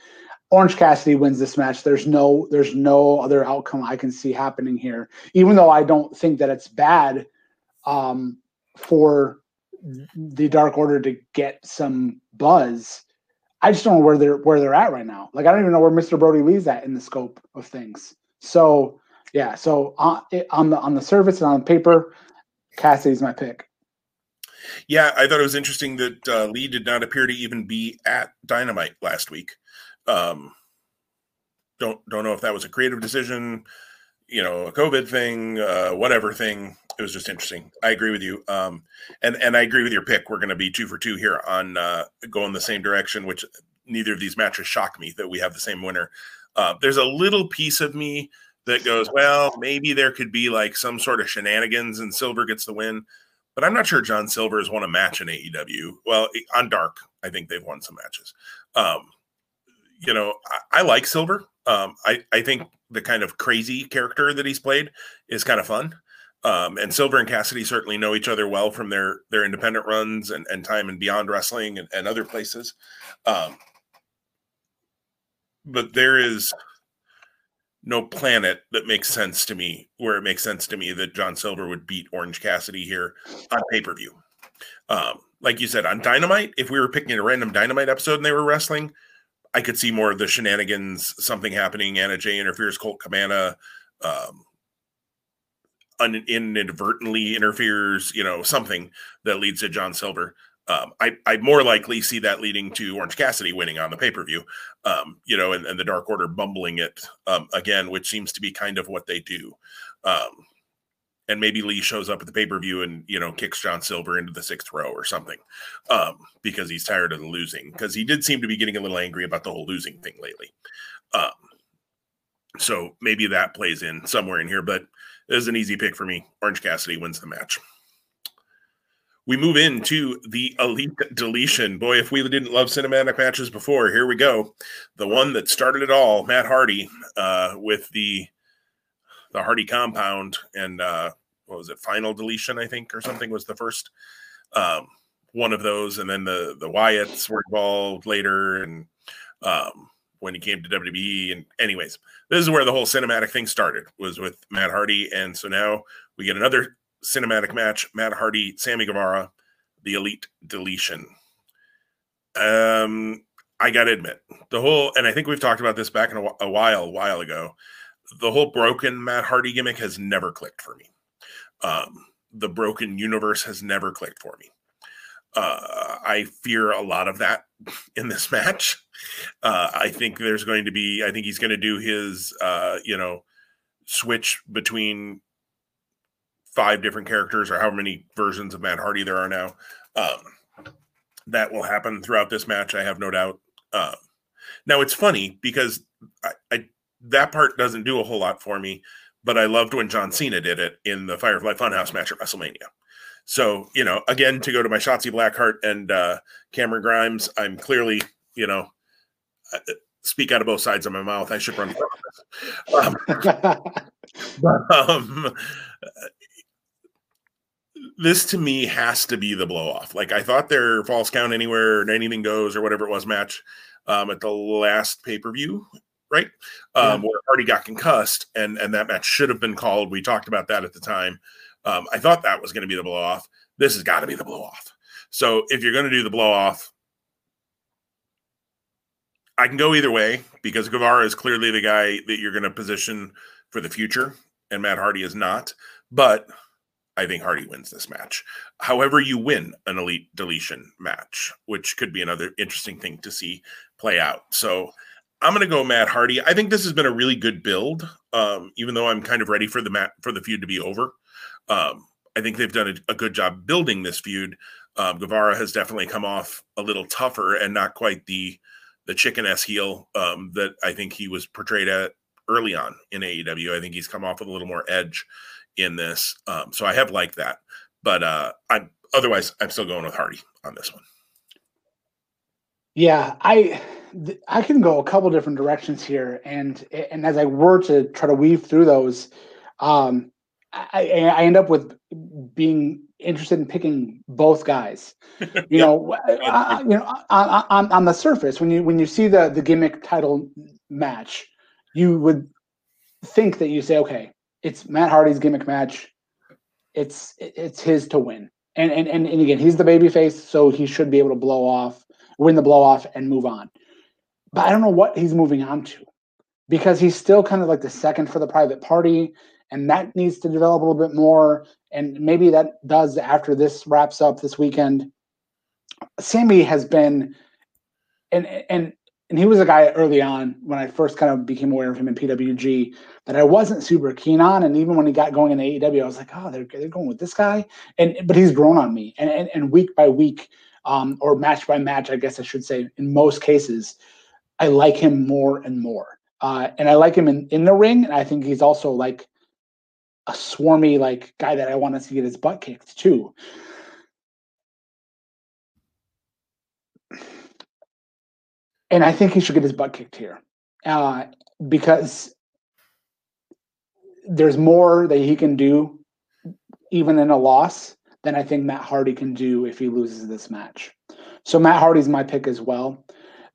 Orange Cassidy wins this match. There's no there's no other outcome I can see happening here. Even though I don't think that it's bad um, for the Dark Order to get some buzz. I just don't know where they're where they're at right now. Like I don't even know where Mr. Brodie Lee's at in the scope of things. So yeah, so on, on the on the surface and on paper, Cassidy's my pick. Yeah, I thought it was interesting that uh, Lee did not appear to even be at Dynamite last week. Um, don't don't know if that was a creative decision, you know, a COVID thing, uh, whatever thing. It was just interesting. I agree with you, um, and and I agree with your pick. We're going to be two for two here on uh, going the same direction, which neither of these matches shock me that we have the same winner. Uh, there's a little piece of me that goes, well, maybe there could be like some sort of shenanigans and Silver gets the win. But I'm not sure John Silver has won a match in AEW. Well, on Dark, I think they've won some matches. Um, you know, I, I like Silver. Um, I, I think the kind of crazy character that he's played is kind of fun. Um, and Silver and Cassidy certainly know each other well from their their independent runs and, and time and Beyond Wrestling and, and other places. Um, but there is no planet that makes sense to me where it makes sense to me that John Silver would beat Orange Cassidy here on pay per view. Um, like you said, on Dynamite, if we were picking a random Dynamite episode and they were wrestling, I could see more of the shenanigans, something happening. Anna Jay interferes, Colt Cabana um, un- inadvertently interferes, you know, something that leads to John Silver. Um, I, I more likely see that leading to Orange Cassidy winning on the pay per view, um, you know, and, and, the Dark Order bumbling it um, again, which seems to be kind of what they do. Um, and maybe Lee shows up at the pay per view and you know kicks John Silver into the sixth row or something um, because he's tired of the losing. Because he did seem to be getting a little angry about the whole losing thing lately. Um, so maybe that plays in somewhere in here, but it is an easy pick for me. Orange Cassidy wins the match we move into the elite deletion. Boy, if we didn't love cinematic matches before, here we go. The one that started it all, Matt Hardy, uh, with the the Hardy compound and uh, what was it, final deletion, I think, or something was the first um, one of those, and then the the Wyatts were involved later, and um, when he came to WWE. And anyways, this is where the whole cinematic thing started was with Matt Hardy, and so now we get another cinematic match Matt Hardy, Sammy Guevara, the Elite Deletion. Um, I got to admit, the whole, and I think we've talked about this back in a, a while, a while ago. The whole broken Matt Hardy gimmick has never clicked for me. Um, the broken universe has never clicked for me. Uh, I fear a lot of that *laughs* in this match. Uh, I think there's going to be, I think he's going to do his, uh, you know, switch between five different characters or how many versions of Matt Hardy there are now. Um, that will happen throughout this match, I have no doubt. Um, now it's funny because I, I, that part doesn't do a whole lot for me, but I loved when John Cena did it in the Firefly Funhouse match at WrestleMania. So you know, again, to go to my Shotzi Blackheart and uh, Cameron Grimes, I'm clearly you know uh, speak out of both sides of my mouth. I should run for office. Um, *laughs* um, this to me has to be the blow off. Like I thought their false count anywhere and anything goes or whatever it was match um, at the last pay per view right? Um, yeah. Where Hardy got concussed, and and that match should have been called. We talked about that at the time. Um, I thought that was going to be the blow off. This has got to be the blow off. So if you're going to do the blow off, I can go either way because Guevara is clearly the guy that you're going to position for the future, and Matt Hardy is not. But I think Hardy wins this match. However, you win an elite deletion match, which could be another interesting thing to see play out. So I'm going to go Matt Hardy. I think this has been a really good build, um, even though I'm kind of ready for the mat for the feud to be over. Um, I think they've done a, a, good job building this feud. Um, Guevara has definitely come off a little tougher and not quite the the chicken s heel um, that I think he was portrayed at early on in AEW. I think he's come off with a little more edge in this, um, so I have liked that. But uh, I'm otherwise I'm still going with Hardy on this one. Yeah, I I can go a couple different directions here, and and as I were to try to weave through those, um, I, I end up with being interested in picking both guys. *laughs* You know, uh, you know, on, on, on the surface, when you when you see the the gimmick title match, you would think that you say, okay, it's Matt Hardy's gimmick match. It's it's his to win, and and and, and again, he's the babyface, so he should be able to blow off, win the blow off, and move on. But I don't know what he's moving on to, because he's still kind of like the second for the private party and that needs to develop a little bit more. And maybe that does after this wraps up this weekend. Sammy has been, and and and he was a guy early on when I first kind of became aware of him in PWG that I wasn't super keen on. And even when he got going in AEW, I was like, oh, they're, they're going with this guy. And but he's grown on me. And and, and week by week, um, or match by match, I guess I should say, in most cases, I like him more and more. Uh, and I like him in, in the ring. And I think he's also like a swarmy like guy that I want to see get his butt kicked too. And I think he should get his butt kicked here uh, because there's more that he can do, even in a loss, than I think Matt Hardy can do if he loses this match. So Matt Hardy's my pick as well.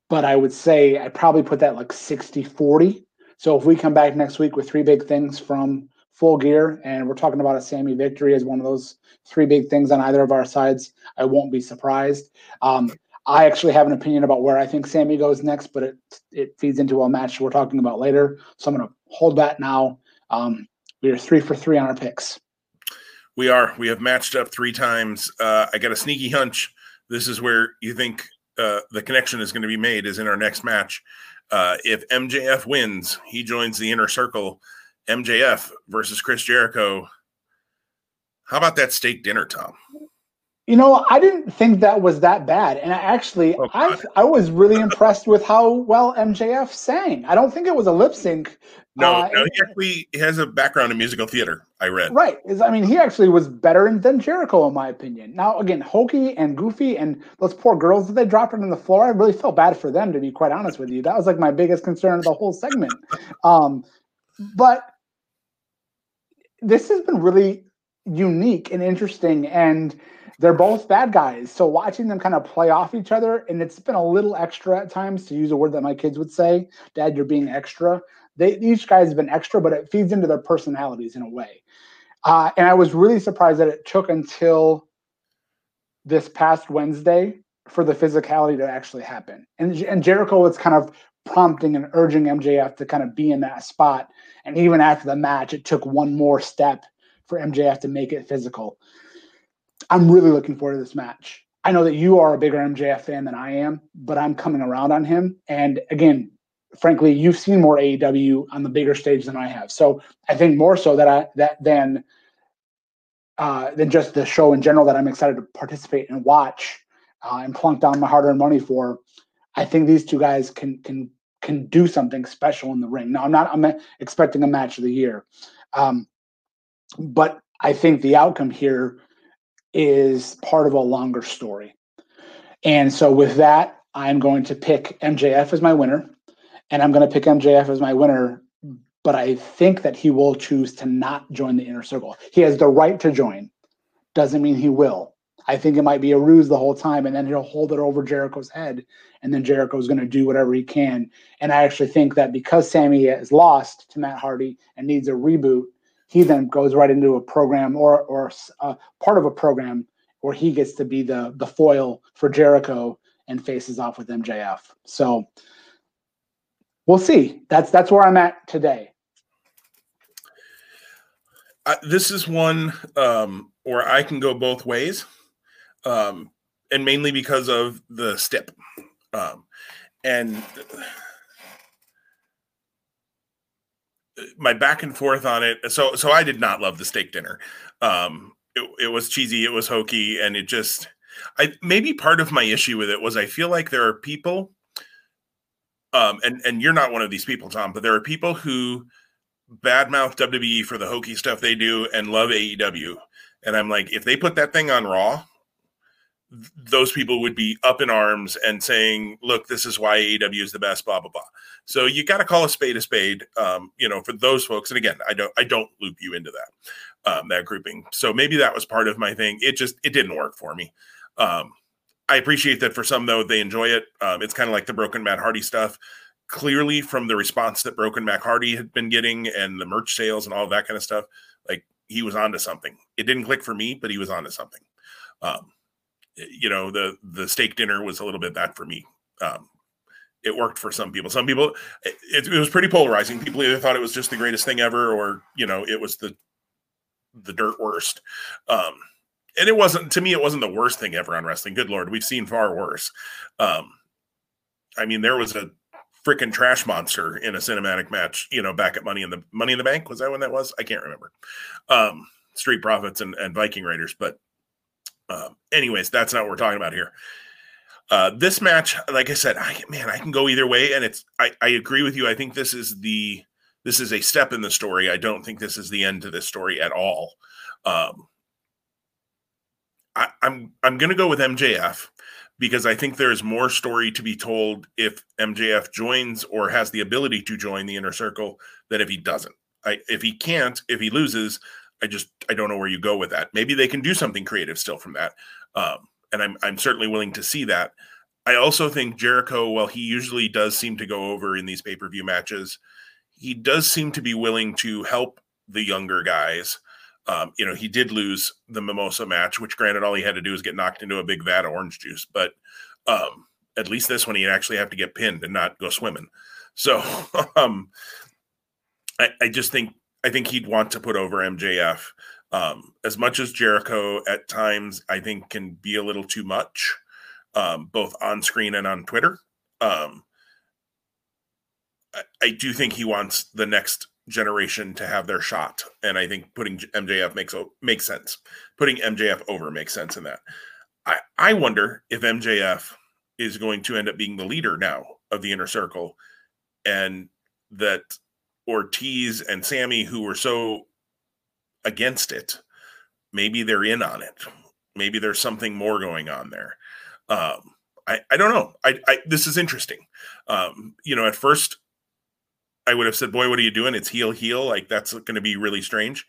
But I would say I probably put that like 60 40. So if we come back next week with three big things from full gear, and we're talking about a Sammy victory as one of those three big things on either of our sides, I won't be surprised. Um, I actually have an opinion about where I think Sammy goes next, but it it feeds into a match we're talking about later. So I'm going to hold that now. Um, we are three for three on our picks. We are. We have matched up three times. Uh, I got a sneaky hunch. This is where you think uh, the connection is going to be made. Is in our next match. Uh, if MJF wins, he joins the inner circle MJF versus Chris Jericho. How about that steak dinner, Tom? You know, I didn't think that was that bad, and I actually, oh, I I was really impressed with how well MJF sang. I don't think it was a lip sync. No, uh, no, he actually has a background in musical theater. I read. Right. I mean, he actually was better than Jericho, in my opinion. Now, again, hokey and goofy, and those poor girls that they dropped on the floor. I really felt bad for them, to be quite honest with you. That was like my biggest concern of the whole segment. Um, but this has been really unique and interesting and they're both bad guys. So watching them kind of play off each other and it's been a little extra at times to use a word that my kids would say dad you're being extra. They each guy has been extra but it feeds into their personalities in a way. Uh, and i was really surprised that it took until this past wednesday for the physicality to actually happen. And, and jericho was kind of prompting and urging mjf to kind of be in that spot. And even after the match, it took one more step for MJF to make it physical. I'm really looking forward to this match. I know that you are a bigger MJF fan than I am, but I'm coming around on him. And again, frankly, you've seen more AEW on the bigger stage than I have. So I think more so that I that than uh, than just the show in general that I'm excited to participate and watch uh, and plunk down my hard-earned money for. I think these two guys can can can do something special in the ring. Now, I'm not I'm expecting a match of the year, um, but I think the outcome here is part of a longer story. And so, with that, I'm going to pick MJF as my winner, and I'm going to pick MJF as my winner. But I think that he will choose to not join the inner circle. He has the right to join, doesn't mean he will. I think it might be a ruse the whole time, and then he'll hold it over Jericho's head, and then Jericho's going to do whatever he can. And I actually think that because Sammy is lost to Matt Hardy and needs a reboot, he then goes right into a program or or uh, part of a program where he gets to be the the foil for Jericho and faces off with MJF. So we'll see. That's that's where I'm at today. Uh, this is one um, where I can go both ways, um, and mainly because of the stip, um, and my back and forth on it. So, so I did not love the steak dinner. Um, it, it was cheesy, it was hokey, and it just, I maybe part of my issue with it was I feel like there are people, um, and and you're not one of these people, Tom, but there are people who badmouth WWE for the hokey stuff they do and love AEW, and I'm like, if they put that thing on Raw, those people would be up in arms and saying, "Look, this is why AEW is the best." Blah blah blah. So you got to call a spade a spade. Um, you know, for those folks. And again, I don't I don't loop you into that um, that grouping. So maybe that was part of my thing. It just it didn't work for me. Um, I appreciate that for some though they enjoy it. Um, it's kind of like the broken Matt Hardy stuff. Clearly, from the response that Broken Matt Hardy had been getting and the merch sales and all that kind of stuff, like he was onto something. It didn't click for me, but he was onto something. You know, the the steak dinner was a little bit that for me. Um, it worked for some people. Some people, it, it was pretty polarizing. People either thought it was just the greatest thing ever, or you know, it was the the dirt worst. Um, and it wasn't to me it wasn't the worst thing ever on wrestling good lord we've seen far worse um i mean there was a freaking trash monster in a cinematic match you know back at money in the money in the bank was that when that was i can't remember um street profits and, and viking raiders but um anyways that's not what we're talking about here. Uh this match like i said i man i can go either way and it's i i agree with you. I think this is the this is a step in the story. I don't think this is the end to this story at all. Um I, I'm I'm to go with MJF because I think there's more story to be told if MJF joins or has the ability to join the inner circle than if he doesn't. I, if he can't, if he loses, I just I don't know where you go with that. Maybe they can do something creative still from that, um, and I'm I'm certainly willing to see that. I also think Jericho, while he usually does seem to go over in these pay per view matches, he does seem to be willing to help the younger guys um, you know, he did lose the mimosa match, which granted, all he had to do was get knocked into a big vat of orange juice. But um, at least this one, he'd actually have to get pinned and not go swimming. So *laughs* um, I, I, just think I think he'd want to put over MJF. Um, as much as Jericho at times, I think can be a little too much, um, both on screen and on Twitter. Um, I, I do think he wants the next generation to have their shot. And I think putting MJF makes makes sense. Putting MJF over makes sense in that. I, I wonder if MJF is going to end up being the leader now of the inner circle and that Ortiz and Sammy, who were so against it, maybe they're in on it. Maybe there's something more going on there. Um, I, I don't know. I, I this is interesting. Um, you know, at first I would have said, "Boy, what are you doing? It's heel heel." Like that's going to be really strange.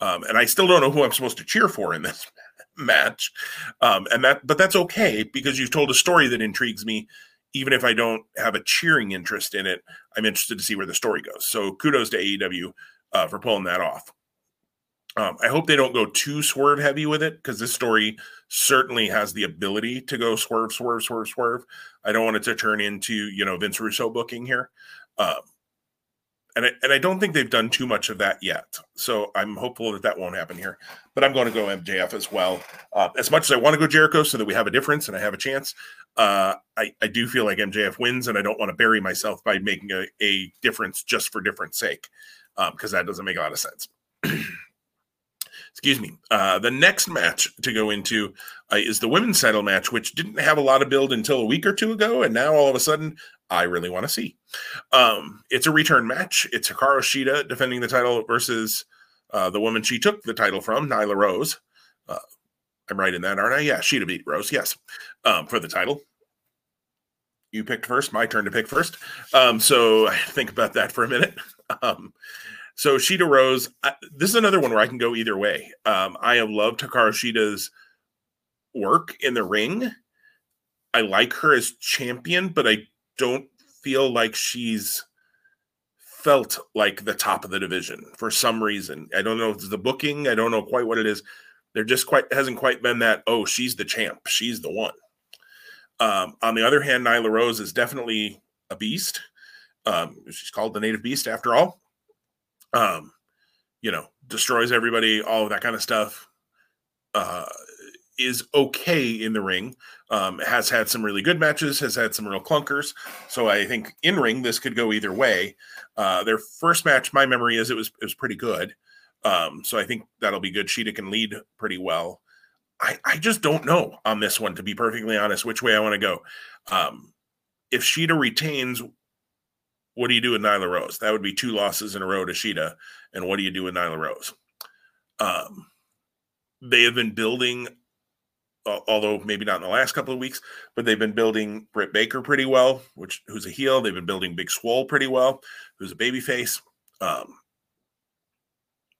Um, and I still don't know who I'm supposed to cheer for in this *laughs* match. Um, and that, but that's okay because you've told a story that intrigues me. Even if I don't have a cheering interest in it, I'm interested to see where the story goes. So kudos to AEW uh, for pulling that off. Um, I hope they don't go too swerve heavy with it because this story certainly has the ability to go swerve, swerve, swerve, swerve. I don't want it to turn into you know Vince Russo booking here. Um, and I, and I don't think they've done too much of that yet. So I'm hopeful that that won't happen here. But I'm going to go MJF as well. Uh, as much as I want to go Jericho so that we have a difference and I have a chance, uh, I, I do feel like MJF wins, and I don't want to bury myself by making a, a difference just for difference sake, because um, that doesn't make a lot of sense. *clears throat* Excuse me. Uh, the next match to go into uh, is the women's title match, which didn't have a lot of build until a week or two ago, and now all of a sudden I really want to see. Um, it's a return match. It's Hikaru Shida defending the title versus uh, the woman she took the title from, Nyla Rose. Uh, I'm right in that, aren't I? Yeah, Shida beat Rose, yes, um, for the title. You picked first. My turn to pick first. Um, so I think about that for a minute. *laughs* Um, so Shida Rose, I, this is another one where I can go either way. Um, I have loved Hikaru Shida's work in the ring. I like her as champion, but I don't feel like she's felt like the top of the division for some reason. I don't know if it's the booking. I don't know quite what it is. There just quite hasn't quite been that. Oh, she's the champ. She's the one. Um, on the other hand, Nyla Rose is definitely a beast. Um, she's called the native beast after all. Um, you know, destroys everybody, all of that kind of stuff. Uh, is okay in the ring. Um, has had some really good matches, has had some real clunkers. So I think in ring this could go either way. Uh, their first match, my memory is it was it was pretty good. Um, so I think that'll be good. Shida can lead pretty well. I, I just don't know on this one, to be perfectly honest, which way I want to go. Um, if Shida retains, what do you do with Nyla Rose? That would be two losses in a row to Shida. And what do you do with Nyla Rose? Um, they have been building although maybe not in the last couple of weeks, but they've been building Britt Baker pretty well, which who's a heel. They've been building Big Swole pretty well, who's a babyface. Um,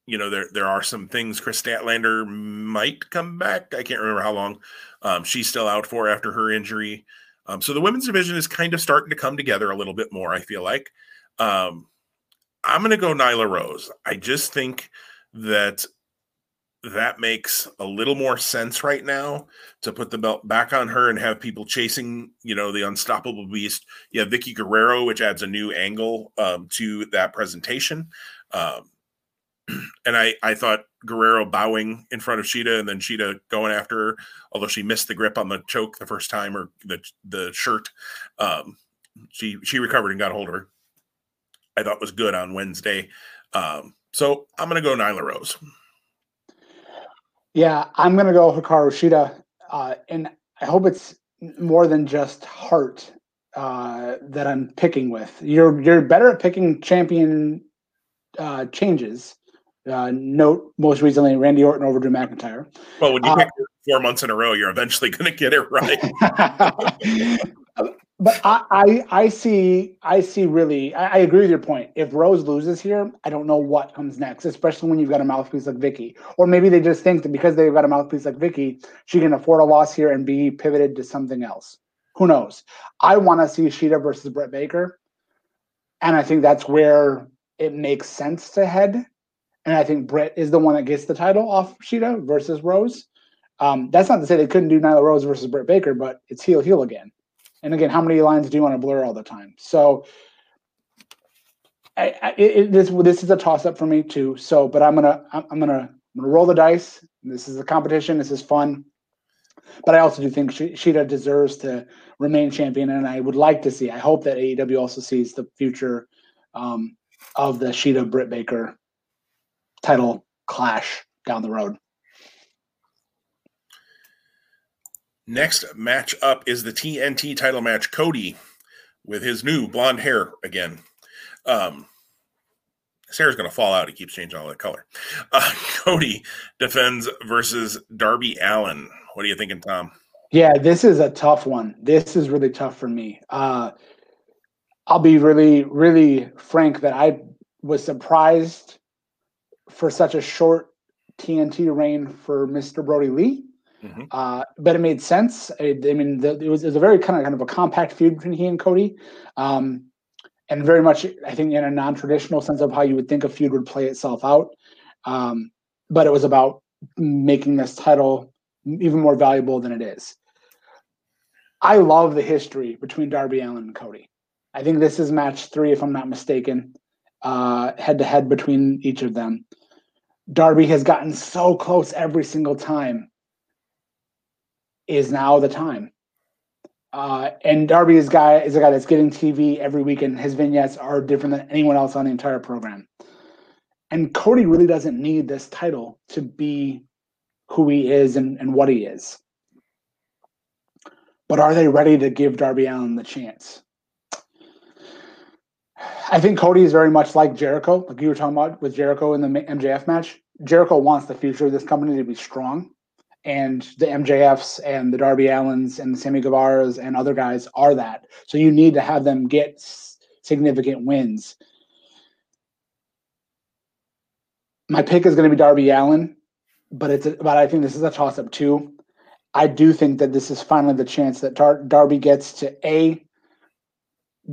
you know, there there are some things. Kris Statlander might come back. I can't remember how long um, she's still out for after her injury. Um, so the women's division is kind of starting to come together a little bit more. I feel like um, I'm going to go Nyla Rose. I just think that that makes a little more sense right now to put the belt back on her and have people chasing, you know, the unstoppable beast. Yeah, Vickie Guerrero, which adds a new angle um, to that presentation. Um, *clears throat* and I, I thought Guerrero bowing in front of Shida and then Shida going after her, although she missed the grip on the choke the first time or the the shirt. Um, she she recovered and got a hold of her. I thought was good on Wednesday. Um, so I'm gonna go Nyla Rose. Yeah, I'm gonna go Hikaru Shida, uh, and I hope it's more than just heart uh, that I'm picking with. You're you're better at picking champion uh, changes. Uh, note most recently Randy Orton over Drew McIntyre. Well, when you uh, pick four months in a row, you're eventually going to get it right. *laughs* *laughs* *laughs* but I, I, I see I see really I, I, agree with your point. If Rose loses here, I don't know what comes next, especially when you've got a mouthpiece like Vickie. Or maybe they just think that because they've got a mouthpiece like Vickie, she can afford a loss here and be pivoted to something else. Who knows? I want to see Shida versus Britt Baker. And I think that's where it makes sense to head. And I think Britt is the one that gets the title off Shida versus Rose. Um, that's not to say they couldn't do Nyla Rose versus Britt Baker, but it's heel heel again. And again, how many lines do you want to blur all the time? So I, I, it, this this is a toss up for me too. So, but I'm gonna I'm, gonna I'm gonna roll the dice. This is a competition. This is fun. But I also do think Shida deserves to remain champion, and I would like to see. I hope that AEW also sees the future um, of the Shida Britt Baker title clash down the road. Next match up is the TNT title match. Cody with his new blonde hair again. Um, going to fall out. He keeps changing all the color. *laughs* Uh, Cody defends versus Darby Allin. What are you thinking, Tom? Yeah, this is a tough one. This is really tough for me. Uh, I'll be really, really frank that I was surprised for such a short TNT reign for Mr. Brodie Lee. Mm-hmm. Uh, but it made sense. I, I mean, the, it, was, it was a very kind of kind of a compact feud between he and Cody, um, and very much I think in a non-traditional sense of how you would think a feud would play itself out. Um, but it was about making this title even more valuable than it is. I love the history between Darby Allin and Cody. I think this is match three, if I'm not mistaken, head to head between each of them. Darby has gotten so close every single time is now the time. Uh, and Darby is guy is a guy that's getting TV every week, and his vignettes are different than anyone else on the entire program. And Cody really doesn't need this title to be who he is and, and what he is. But are they ready to give Darby Allin the chance? I think Cody is very much like Jericho, like you were talking about with Jericho in the MJF match. Jericho wants the future of this company to be strong and the MJFs and the Darby Allins and the Sammy Guevaras and other guys are that. So you need to have them get significant wins. My pick is going to be Darby Allin, but it's but I think this is a toss up too. I do think that this is finally the chance that Dar- Darby gets to a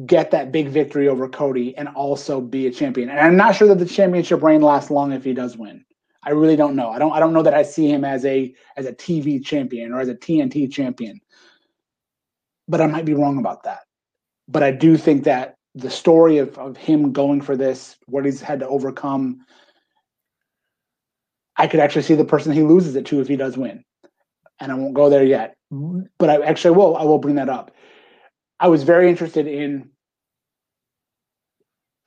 get that big victory over Cody and also be a champion. And I'm not sure that the championship reign lasts long if he does win. I really don't know. I don't I don't know that I see him as a as a TV champion or as a TNT champion. But I might be wrong about that. But I do think that the story of, of him going for this, what he's had to overcome, I could actually see the person he loses it to if he does win. And I won't go there yet. But I actually will. I will bring that up. I was very interested in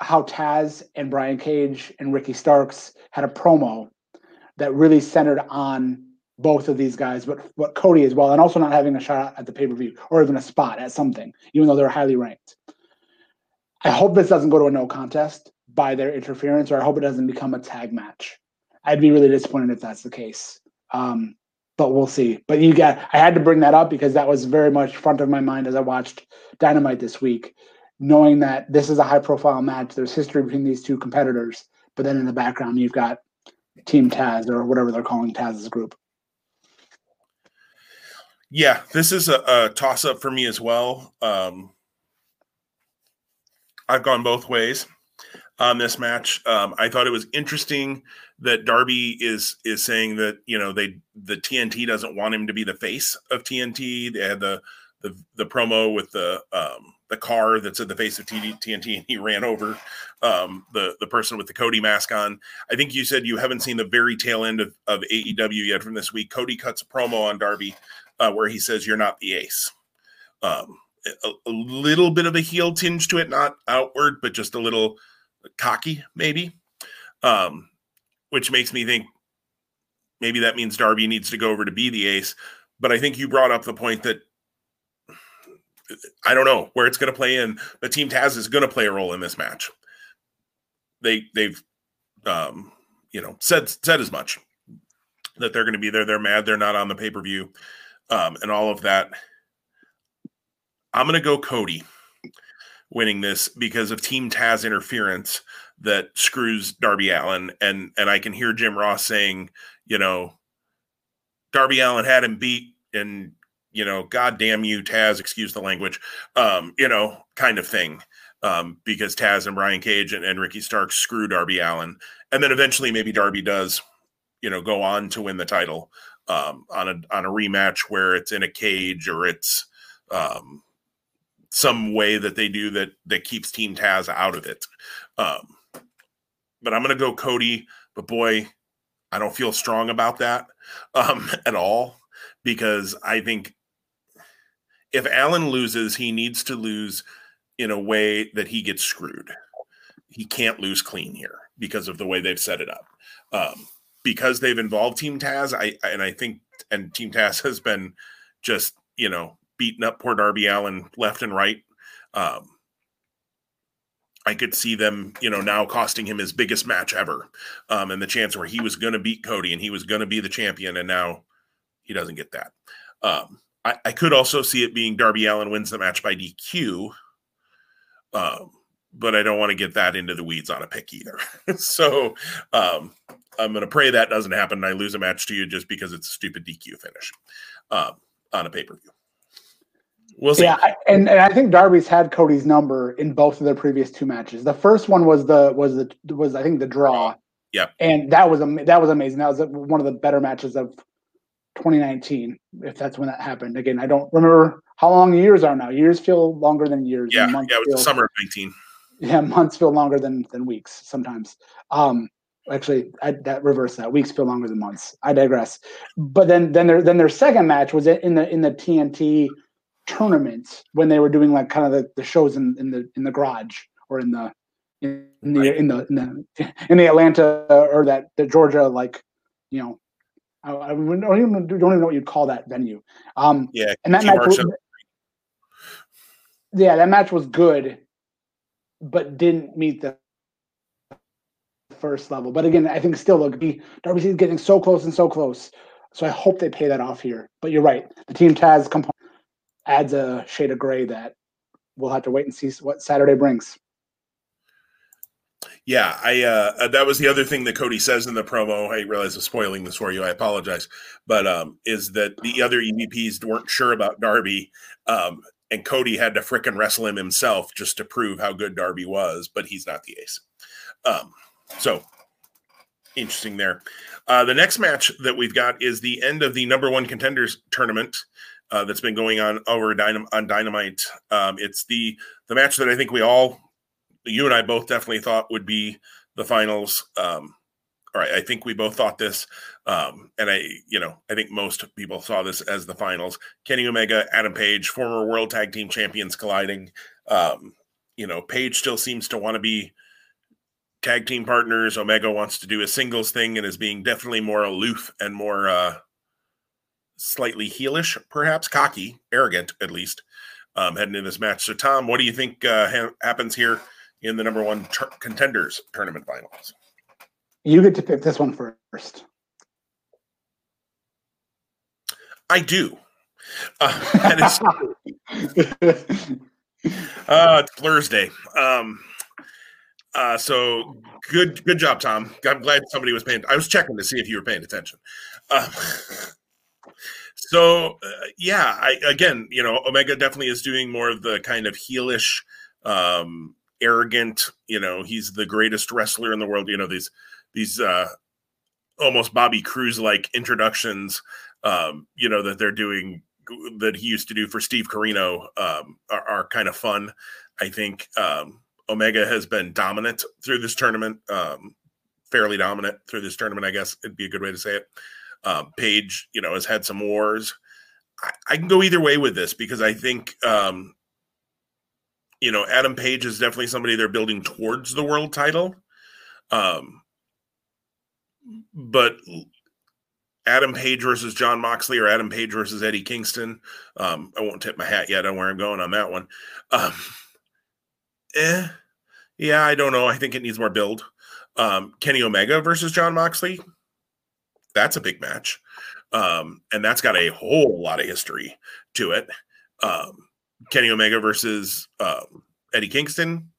how Taz and Brian Cage and Ricky Starks had a promo that really centered on both of these guys, but what Cody as well, and also not having a shot at the pay per view or even a spot at something, even though they're highly ranked. I hope this doesn't go to a no contest by their interference, or I hope it doesn't become a tag match. I'd be really disappointed if that's the case. Um, but we'll see. But you got, I had to bring that up because that was very much front of my mind as I watched Dynamite this week, knowing that this is a high profile match. There's history between these two competitors, but then in the background, you've got Team Taz or whatever they're calling Taz's group. Yeah, this is a, a toss up for me as well. Um, I've gone both ways on this match. Um, I thought it was interesting that Darby is is saying that you know they the TNT doesn't want him to be the face of TNT. They had the the, the promo with the um, the car that's at the face of TNT, and he ran over um, the the person with the Cody mask on. I think you said you haven't seen the very tail end of, of AEW yet from this week. Cody cuts a promo on Darby uh, where he says, "You're not the ace." Um, a, a, little bit of a heel tinge to it, not outward, but just a little cocky, maybe. Um, which makes me think maybe that means Darby needs to go over to be the ace. But I think you brought up the point that I don't know where it's going to play in. The team Taz is going to play a role in this match. They they've um, you know said said as much that they're going to be there. They're mad they're not on the pay per view, um, and all of that. I'm going to go Cody winning this because of Team Taz interference that screws Darby Allin and and I can hear Jim Ross saying, you know, Darby Allin had him beat, and you know, God damn you, Taz, excuse the language, um, you know, kind of thing. Um, because Taz and Brian Cage and, and Ricky Stark screw Darby Allin. And then eventually maybe Darby does, you know, go on to win the title um, on a on a rematch where it's in a cage or it's um, some way that they do that that keeps Team Taz out of it. Um, but I'm to go Cody. But boy, I don't feel strong about that *laughs* um, at all because I think if Allin loses, he needs to lose in a way that he gets screwed. He can't lose clean here because of the way they've set it up. Um, because they've involved Team Taz, I and I think and Team Taz *laughs* has been just you know beating up poor Darby Allin left and right. Um, I could see them, you know, now costing him his biggest match ever, um, and the chance where he was going to beat Cody and he was going to be the champion, and now he doesn't get that. Um, I, I, could also see it being Darby Allin wins the match by DQ, um, but I don't want to get that into the weeds on a pick either. *laughs* so um, I'm going to pray that doesn't happen and I lose a match to you just because it's a stupid DQ finish um, on a pay per view. We'll see. Yeah, and, and I think Darby's had Cody's number in both of their previous two matches. The first one was the was the was I think the draw. Yeah, and that was a that was amazing. That was one of the better matches of 2019, if that's when that happened. Again, I don't remember how long years are now. Years feel longer than years. Yeah, yeah, it was feel, the summer of 19. Yeah, months feel longer than than weeks sometimes. Um, actually, I, that reverse that. Weeks feel longer than months. I digress. But then then their then their second match was in the in the TNT tournaments when they were doing like kind of the, the shows in, in the in the garage or in the in the right. in the in the in the Atlanta or that the Georgia like you know I, I don't even don't even know what you'd call that venue. Um, yeah, and that match was, yeah, that match was good, but didn't meet the first level. But again, I think still look, Darby's getting so close and so close. So I hope they pay that off here. But you're right, the team Taz component adds a shade of gray that we'll have to wait and see what Saturday brings. Yeah, I uh, that was the other thing that Cody says in the promo. I realize I'm spoiling this for you. I apologize, but um, is that the other EVPs weren't sure about Darby, um, and Cody had to fricking wrestle him himself just to prove how good Darby was, but he's not the ace. Um, so interesting there. Uh, the next match that we've got is the end of the number one contenders tournament uh, that's been going on over Dynam- on Dynamite. Um, it's the the match that I think we all you and I both definitely thought would be the finals. Um, all right, I think we both thought this, um, and I, you know, I think most people saw this as the finals. Kenny Omega, Adam Page, former World Tag Team Champions colliding. Um, you know, Page still seems to want to be tag team partners. Omega wants to do a singles thing and is being definitely more aloof and more uh, slightly heelish, perhaps cocky, arrogant at least, um, heading into this match. So, Tom, what do you think uh, ha- happens here? In the number one contenders tournament finals. You get to pick this one first. I do. Uh, *laughs* *laughs* uh, it's Thursday. Um, uh, so good, good job, Tom. I'm glad somebody was paying. I was checking to see if you were paying attention. Uh, *laughs* so uh, yeah, I again, you know, Omega definitely is doing more of the kind of heelish, um, arrogant. You know, he's the greatest wrestler in the world. You know, these these uh, almost Bobby Cruise like introductions. Um, you know that they're doing that he used to do for Steve Corino um, are, are kind of fun. I think um, Omega has been dominant through this tournament, um, fairly dominant through this tournament. I guess it'd be a good way to say it. Um, Page, you know, has had some wars. I, I, can go either way with this because I think um, you know, Adam Page is definitely somebody they're building towards the world title. Um, but Adam Page versus Jon Moxley or Adam Page versus Eddie Kingston. Um, I won't tip my hat yet on where I'm going on that one. Um, *laughs* eh, yeah, I don't know. I think it needs more build. Um, Kenny Omega versus Jon Moxley. That's a big match. Um, and that's got a whole lot of history to it. Um, Kenny Omega versus uh, Eddie Kingston.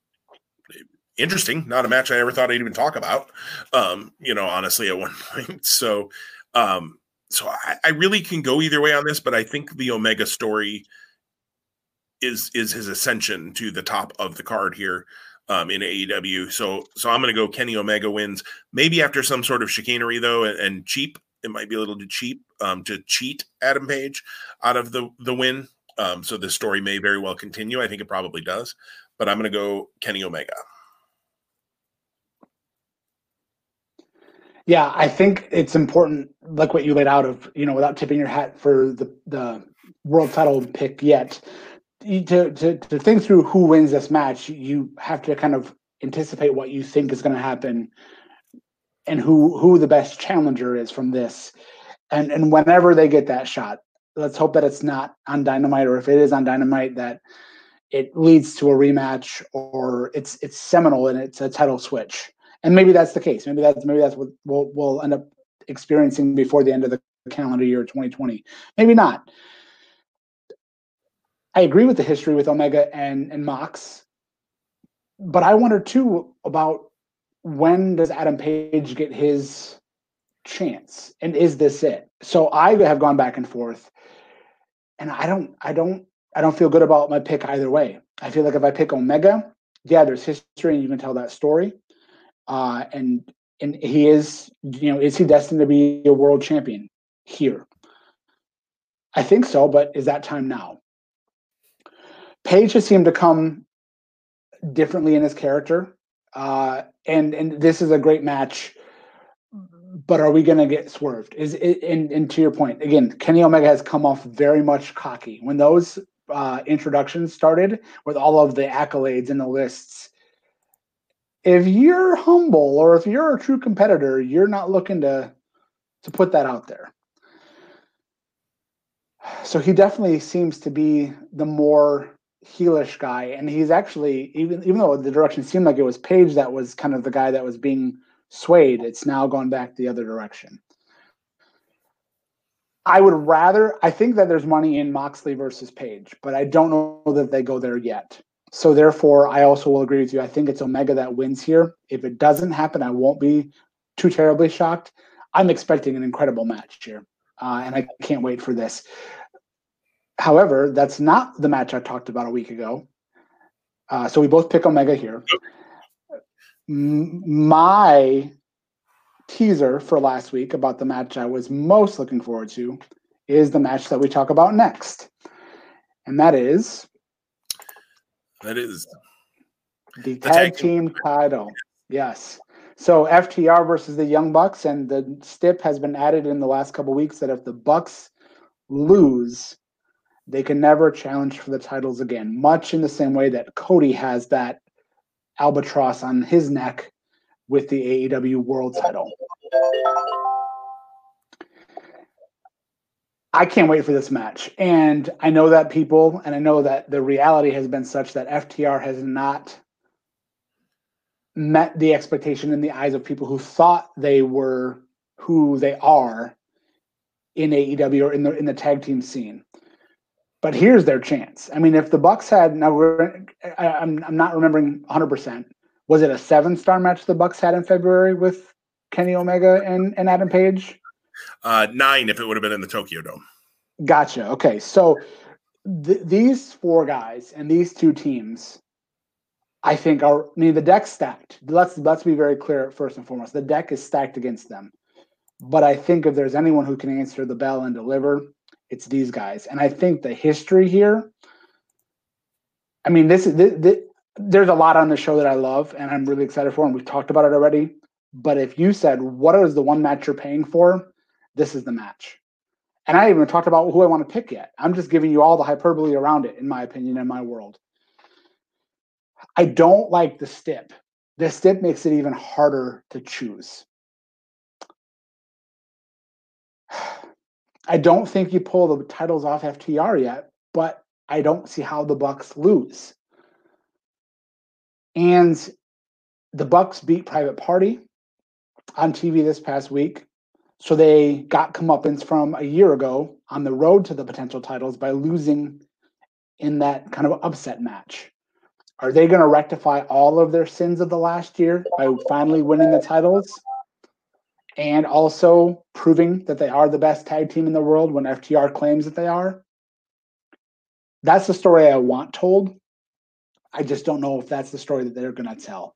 Interesting. Not a match I ever thought I'd even talk about. Um, you know, honestly, at one *laughs* point. So, um, so I, I really can go either way on this, but I think the Omega story is is his ascension to the top of the card here um, in AEW. So, so I'm going to go Kenny Omega wins. Maybe after some sort of chicanery though, and, and cheap. It might be a little too cheap um, to cheat Adam Page out of the the win. Um, so this story may very well continue. I think it probably does, but I'm going to go Kenny Omega. Yeah, I think it's important, like what you laid out of, you know, without tipping your hat for the the world title pick yet, to to to think through who wins this match, you have to kind of anticipate what you think is going to happen, and who who the best challenger is from this, and and whenever they get that shot, let's hope that it's not on dynamite or if it is on dynamite that it leads to a rematch or it's it's seminal and it's a title switch. And maybe that's the case. Maybe that's maybe that's what we'll, we'll end up experiencing before the end of the calendar year 2020 maybe not. I agree with the history with omega and and mox but i wonder too about when does adam page get his chance and is this it so i have gone back and forth and I don't, I don't, I don't feel good about my pick either way. I feel like if I pick Omega, yeah, there's history and you can tell that story. Uh, and and he is, you know, is he destined to be a world champion here? I think so, but is that time now? Page has seemed to come differently in his character, uh, and and this is a great match but are we going to get swerved? Is it, and, and to your point again, Kenny Omega has come off very much cocky when those uh, introductions started with all of the accolades and the lists. If you're humble or if you're a true competitor, you're not looking to to put that out there. So he definitely seems to be the more heelish guy, and he's actually even even though the direction seemed like it was Page that was kind of the guy that was being swayed. It's now gone back the other direction. I would rather, I think that there's money in Moxley versus Page, but I don't know that they go there yet. so therefore, I also will agree with you. I think it's Omega that wins here. If it doesn't happen, I won't be too terribly shocked. I'm expecting an incredible match here, uh, and I can't wait for this. However, that's not the match I talked about a week ago. Uh, so we both pick Omega here. My teaser for last week about the match I was most looking forward to is the match that we talk about next. And that is that is the tag, tag team title. Yes. So FTR versus the Young Bucks, and the stip has been added in the last couple weeks that if the Bucks lose, they can never challenge for the titles again. Much in the same way that Cody has that albatross on his neck with the AEW World Title. I can't wait for this match. And I know that people, and I know that the reality has been such that FTR has not met the expectation in the eyes of people who thought they were who they are in AEW or in the in the tag team scene. But here's their chance. I mean, if the Bucks had now, we're, I, I'm I'm not remembering 100. percent Was it a seven star match the Bucks had in February with Kenny Omega and, and Adam Page? Uh, nine if it would have been in the Tokyo Dome. Gotcha. Okay, so th- these four guys and these two teams, I think are. I mean, the deck's stacked. Let's let's be very clear first and foremost. The deck is stacked against them. But I think if there's anyone who can answer the bell and deliver, it's these guys. And I think the history here. I mean, this is this, this, there's a lot on the show that I love, and I'm really excited for, and we've talked about it already. But if you said what is the one match you're paying for, this is the match. And I haven't even talked about who I want to pick yet. I'm just giving you all the hyperbole around it, in my opinion, in my world. I don't like the stip. The stip makes it even harder to choose. I don't think you pull the titles off FTR yet, but I don't see how the Bucks lose. And the Bucks beat Private Party on TV this past week. So they got comeuppance from a year ago on the road to the potential titles by losing in that kind of upset match. Are they going to rectify all of their sins of the last year by finally winning the titles and also proving that they are the best tag team in the world when FTR claims that they are? That's the story I want told. I just don't know if that's the story that they're going to tell.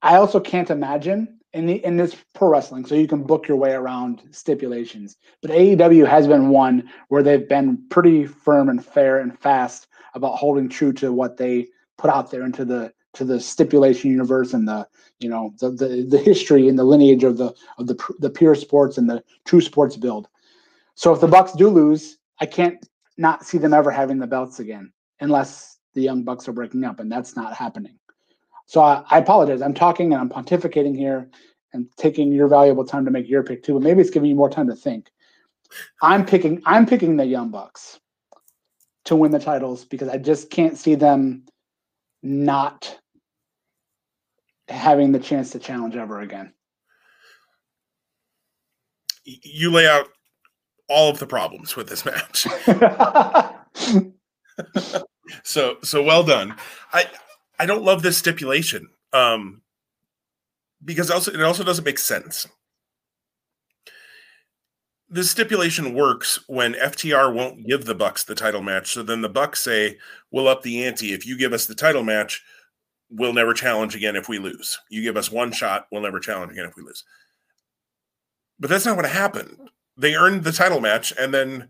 I also can't imagine in the in this pro wrestling, so you can book your way around stipulations. But AEW has been one where they've been pretty firm and fair and fast about holding true to what they put out there into the to the stipulation universe and the you know the the, the history and the lineage of the of the the pure sports and the true sports build. So if the Bucks do lose, I can't not see them ever having the belts again unless the young Bucks are breaking up, and that's not happening. So I, I, apologize. I'm talking and I'm pontificating here and taking your valuable time to make your pick too, but maybe it's giving you more time to think. I'm picking I'm picking the Young Bucks to win the titles because I just can't see them not having the chance to challenge ever again. You lay out all of the problems with this match. *laughs* so so well done. I I don't love this stipulation um, because also it also doesn't make sense. The stipulation works when FTR won't give the Bucks the title match. So then the Bucks say, "We'll up the ante. If you give us the title match, we'll never challenge again if we lose. You give us one shot, we'll never challenge again if we lose." But that's not what happened. They earned the title match, and then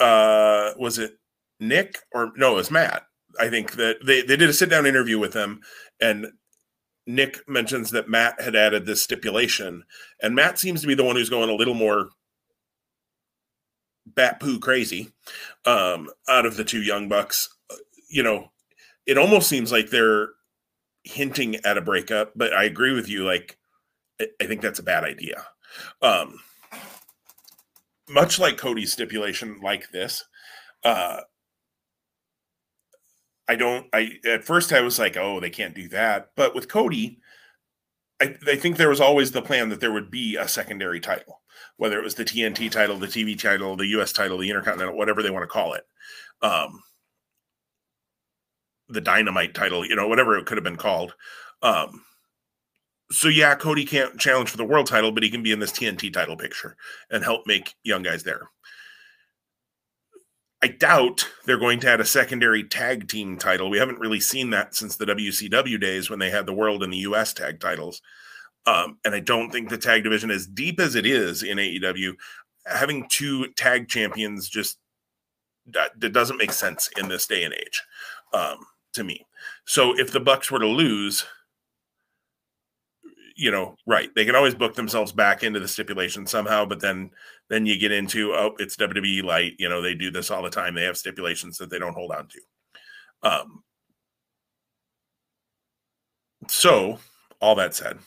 uh, was it Nick or no? It was Matt I think that they, they did a sit down interview with him, and Nick mentions that Matt had added this stipulation, and Matt seems to be the one who's going a little more bat poo crazy um, out of the two young bucks. You know, it almost seems like they're hinting at a breakup, but I agree with you. Like, I think that's a bad idea. Um, much like Cody's stipulation, like this, uh, I don't. I at first I was like, oh, they can't do that. But with Cody, I, I think there was always the plan that there would be a secondary title, whether it was the TNT title, the TV title, the US title, the Intercontinental, whatever they want to call it. Um, the dynamite title, you know, whatever it could have been called. Um, so yeah, Cody can't challenge for the world title, but he can be in this TNT title picture and help make young guys there. I doubt they're going to add a secondary tag team title. We haven't really seen that since the WCW days when they had the world and the US tag titles. Um, and I don't think the tag division, as deep as it is in AEW, having two tag champions just that, that doesn't make sense in this day and age um, to me. So if the Bucks were to lose, you know, right, they can always book themselves back into the stipulation somehow, but then then you get into oh, it's WWE light, you know, they do this all the time. They have stipulations that they don't hold on to. Um so all that said,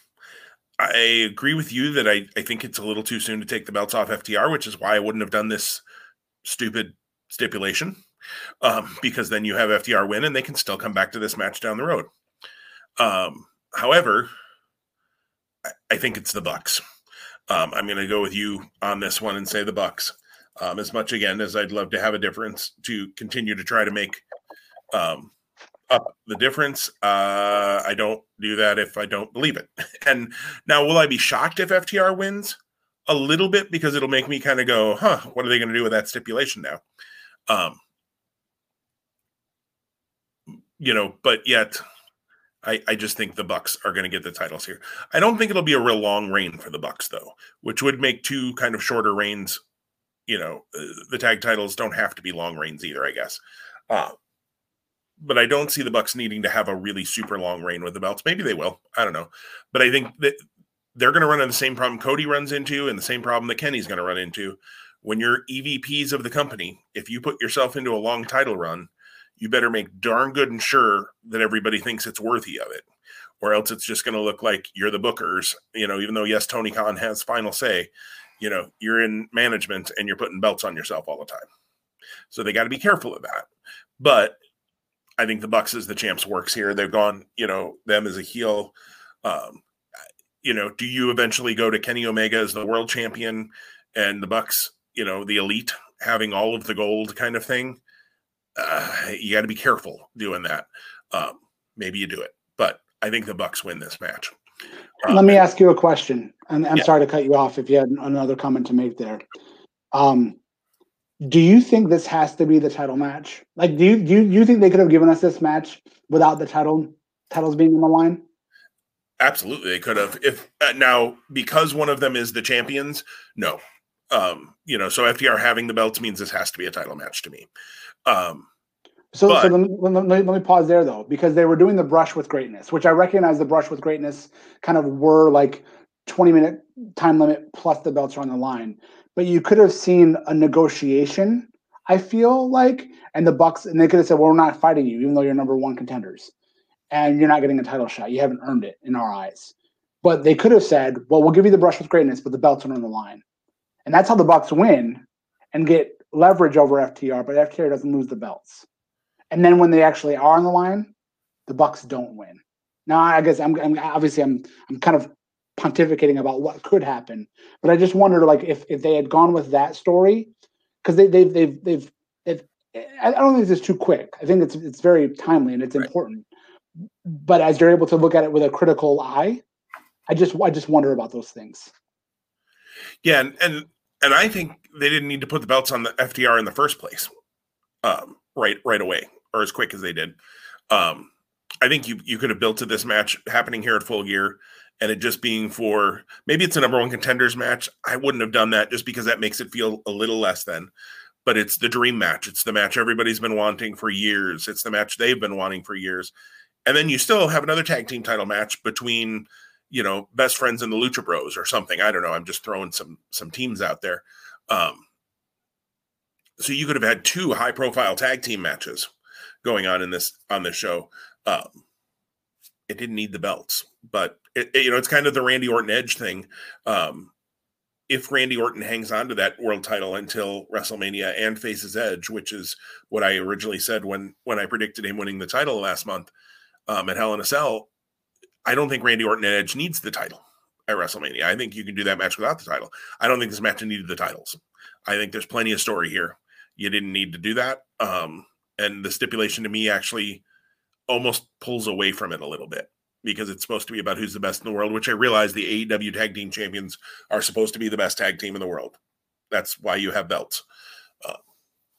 I agree with you that I, I think it's a little too soon to take the belts off FTR, which is why I wouldn't have done this stupid stipulation. Um, because then you have FTR win and they can still come back to this match down the road. Um, however, I, I think it's the Bucks. Um, I'm going to go with you on this one and say the Bucks. Um, as much again as I'd love to have a difference to continue to try to make um, up the difference. Uh, I don't do that if I don't believe it. *laughs* And now, will I be shocked if FTR wins? A little bit because it'll make me kind of go, huh, what are they going to do with that stipulation now? Um, you know, but yet I, I just think the Bucks are going to get the titles here. I don't think it'll be a real long reign for the Bucks though, which would make two kind of shorter reigns. You know, uh, the tag titles don't have to be long reigns either, I guess. Uh, but I don't see the Bucks needing to have a really super long reign with the belts. Maybe they will. I don't know. But I think that they're going to run into the same problem Cody runs into and the same problem that Kenny's going to run into. When you're EVPs of the company, if you put yourself into a long title run, you better make darn good and sure that everybody thinks it's worthy of it. Or else it's just going to look like you're the bookers, you know, even though, yes, Tony Khan has final say, you know, you're in management and you're putting belts on yourself all the time. So they got to be careful of that. But I think the Bucks as the champs works here. They've gone, you know, them as a heel. Um, you know, do you eventually go to Kenny Omega as the world champion and the Bucks, you know, the elite having all of the gold kind of thing? Uh, you got to be careful doing that. Um, maybe you do it, but I think the Bucks win this match. Um, Let me ask you a question, and I'm yeah. sorry to cut you off if you had another comment to make there. Um, do you think this has to be the title match? Like, do you do you, you think they could have given us this match without the title titles being on the line? Absolutely, they could have. If uh, now because one of them is the champions, no. Um, you know, so FTR having the belts means this has to be a title match to me. Um, so, but, so let, me, let, me, let me pause there though, because they were doing the brush with greatness, which I recognize the brush with greatness kind of were like 20 minute time limit plus the belts are on the line but you could have seen a negotiation. I feel like, and the Bucks, and they could have said, "Well, we're not fighting you, even though you're number one contenders, and you're not getting a title shot. You haven't earned it in our eyes." But they could have said, "Well, we'll give you the brush with greatness, but the belts are on the line," and that's how the Bucks win and get leverage over FTR. But FTR doesn't lose the belts, and then when they actually are on the line, the Bucks don't win. Now, I guess I'm, I'm obviously I'm I'm kind of pontificating about what could happen. But I just wondered, like, if if they had gone with that story, because they they've they've they've, they've I don't think this is too quick. I think it's it's very timely and it's right. important. But as you're able to look at it with a critical eye, I just I just wonder about those things. Yeah, and and, and I think they didn't need to put the belts on the FTR in the first place, um, right right away or as quick as they did. Um, I think you you could have built to this match happening here at Full Gear and it just being for maybe it's a number one contenders match. I wouldn't have done that just because that makes it feel a little less than. But it's the dream match. It's the match everybody's been wanting for years. It's the match they've been wanting for years. And then you still have another tag team title match between, you know, best friends in the Lucha Bros or something. I don't know. I'm just throwing some some teams out there. Um, so you could have had two high profile tag team matches going on in this on this show. Um, it didn't need the belts, but it, it, you know, it's kind of the Randy Orton Edge thing. Um, if Randy Orton hangs on to that world title until WrestleMania and faces Edge, which is what I originally said when when I predicted him winning the title last month um, at Hell in a Cell, I don't think Randy Orton and Edge needs the title at WrestleMania. I think you can do that match without the title. I don't think this match needed the titles. I think there's plenty of story here. You didn't need to do that. Um, and the stipulation to me actually almost pulls away from it a little bit because it's supposed to be about who's the best in the world, which I realize the AEW tag team champions are supposed to be the best tag team in the world. That's why you have belts. Uh,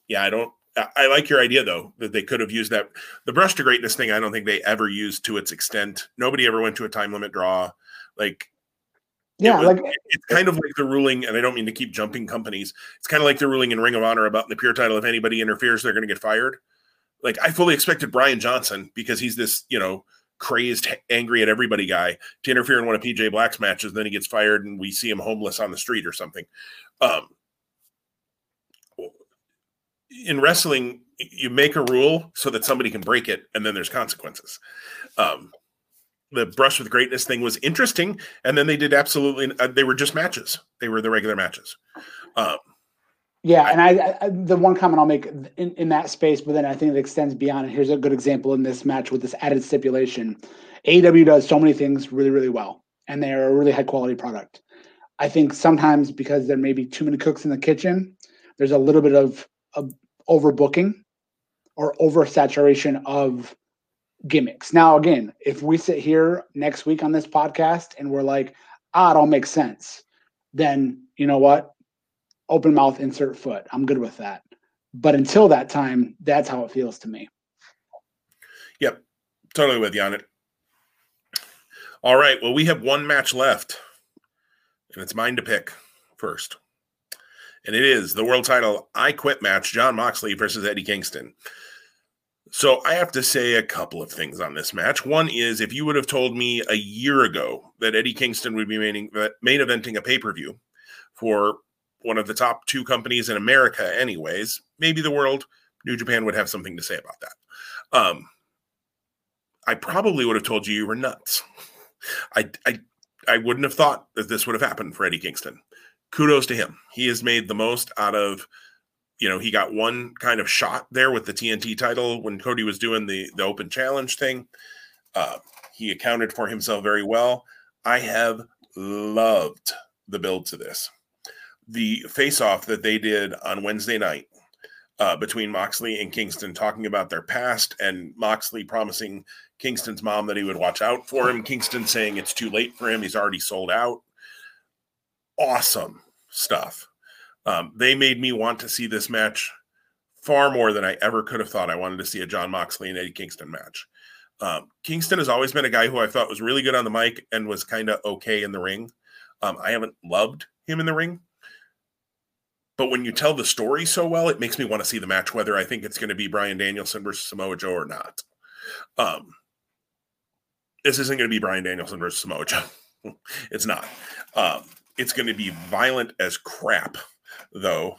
yeah, I don't. I like your idea though that they could have used that the brush to greatness thing. I don't think they ever used to its extent. Nobody ever went to a time limit draw. Like, yeah, was, like it's kind of like the ruling, and I don't mean to keep jumping companies. It's kind of like the ruling in Ring of Honor about the pure title. If anybody interferes, they're going to get fired. Like I fully expected Brian Johnson because he's this, you know, crazed, angry at everybody guy to interfere in one of PJ Black's matches. Then he gets fired, and we see him homeless on the street or something. Um, in wrestling, you make a rule so that somebody can break it, and then there's consequences. Um, the brush with greatness thing was interesting, and then they did absolutely. Uh, they were just matches. They were the regular matches. Um, yeah, and I, I, the one comment I'll make in, in that space, but then I think it extends beyond. And here's a good example in this match with this added stipulation. AEW does so many things really, really well, and they are a really high quality product. I think sometimes because there may be too many cooks in the kitchen, there's a little bit of overbooking or oversaturation of gimmicks. Now, again, if we sit here next week on this podcast and we're like, ah, it all makes sense, then you know what? open mouth, insert foot. I'm good with that. But until that time, that's how it feels to me. Yep. Totally with you on it. All right. Well, we have one match left, and it's mine to pick first. And it is the world title I Quit match Jon Moxley versus Eddie Kingston. So I have to say a couple of things on this match. One is if you would have told me a year ago that Eddie Kingston would be main, main eventing a pay per view for one of the top two companies in America, anyways, maybe the world, New Japan would have something to say about that. Um, I probably would have told you you were nuts. *laughs* I, I, I wouldn't have thought that this would have happened for Eddie Kingston. Kudos to him. He has made the most out of, you know, he got one kind of shot there with the TNT title when Cody was doing the the open challenge thing. Uh, he accounted for himself very well. I have loved the build to this the face off that they did on Wednesday night uh, between Moxley and Kingston, talking about their past, and Moxley promising Kingston's mom that he would watch out for him. Kingston saying it's too late for him; he's already sold out. Awesome stuff. Um, they made me want to see this match far more than I ever could have thought. I wanted to see a Jon Moxley and Eddie Kingston match. Um, Kingston has always been a guy who I thought was really good on the mic and was kind of okay in the ring. Um, I haven't loved him in the ring, but when you tell the story so well, it makes me want to see the match, whether I think it's going to be Bryan Danielson versus Samoa Joe or not. Um, this isn't going to be Bryan Danielson versus Samoa Joe. *laughs* it's not. Um, it's going to be violent as crap, though.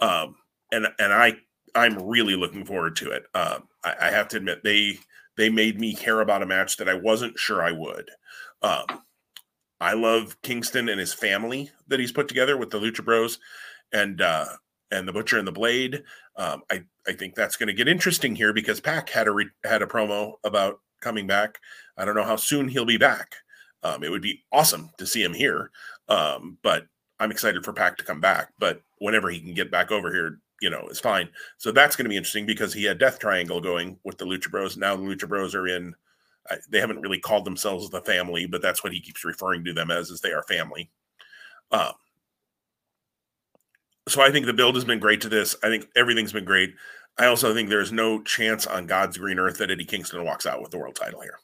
Um, and and I I'm really looking forward to it. Um, I, I, have to admit they they made me care about a match that I wasn't sure I would. Um, I love Kingston and his family that he's put together with the Lucha Bros and uh, and the Butcher and the Blade. Um, I I think that's going to get interesting here because Pac had a re- had a promo about coming back. I don't know how soon he'll be back. Um, it would be awesome to see him here, um, but I'm excited for Pac to come back. But whenever he can get back over here, you know, is fine. So that's going to be interesting because he had Death Triangle going with the Lucha Bros. Now the Lucha Bros are in. they haven't really called themselves the family, but that's what he keeps referring to them as, is they are family. Um, so I think the build has been great to this. I think everything's been great. I also think there's no chance on God's green earth that Eddie Kingston walks out with the world title here.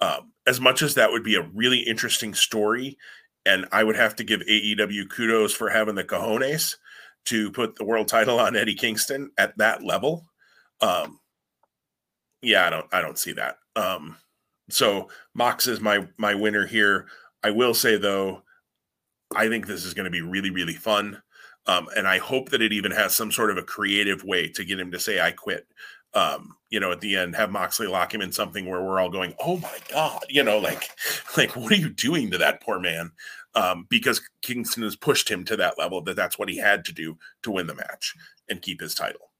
Um, as much as that would be a really interesting story, and I would have to give AEW kudos for having the cojones to put the world title on Eddie Kingston at that level. Um, yeah, I don't, I don't see that. Um, so Mox is my my winner here. I will say though, I think this is going to be really, really fun. Um, and I hope that it even has some sort of a creative way to get him to say, I quit. Um, you know, at the end, have Moxley lock him in something where we're all going, Oh my God, you know, like, *laughs* like, what are you doing to that poor man? Um, because Kingston has pushed him to that level that that's what he had to do to win the match and keep his title.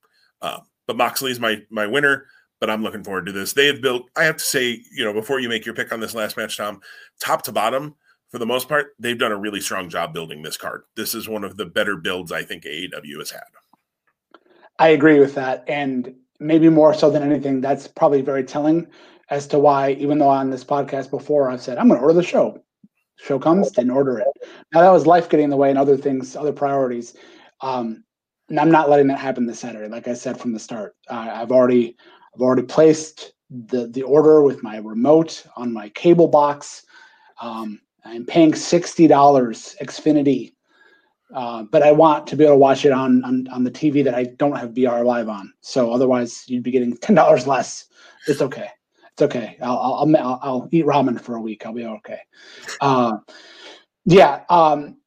Um, but Moxley is my, my winner, but I'm looking forward to this. They have built, I have to say, you know, before you make your pick on this last match, Tom, top to bottom, for the most part, they've done a really strong job building this card. This is one of the better builds I think AEW has had. I agree with that. And maybe more so than anything, that's probably very telling as to why, even though on this podcast before I've said I'm going to order the show, show comes, didn't order it. Now that was life getting in the way and other things, other priorities. Um, and I'm not letting that happen this Saturday. Like I said from the start, uh, I've already I've already placed the the order with my remote on my cable box. Um, I'm paying sixty dollars Xfinity, uh, but I want to be able to watch it on, on on the TV that I don't have BR Live on. So otherwise, you'd be getting *laughs* ten dollars less. It's okay. It's okay. I'll I'll, I'll I'll eat ramen for a week. I'll be okay. Uh, yeah. Um,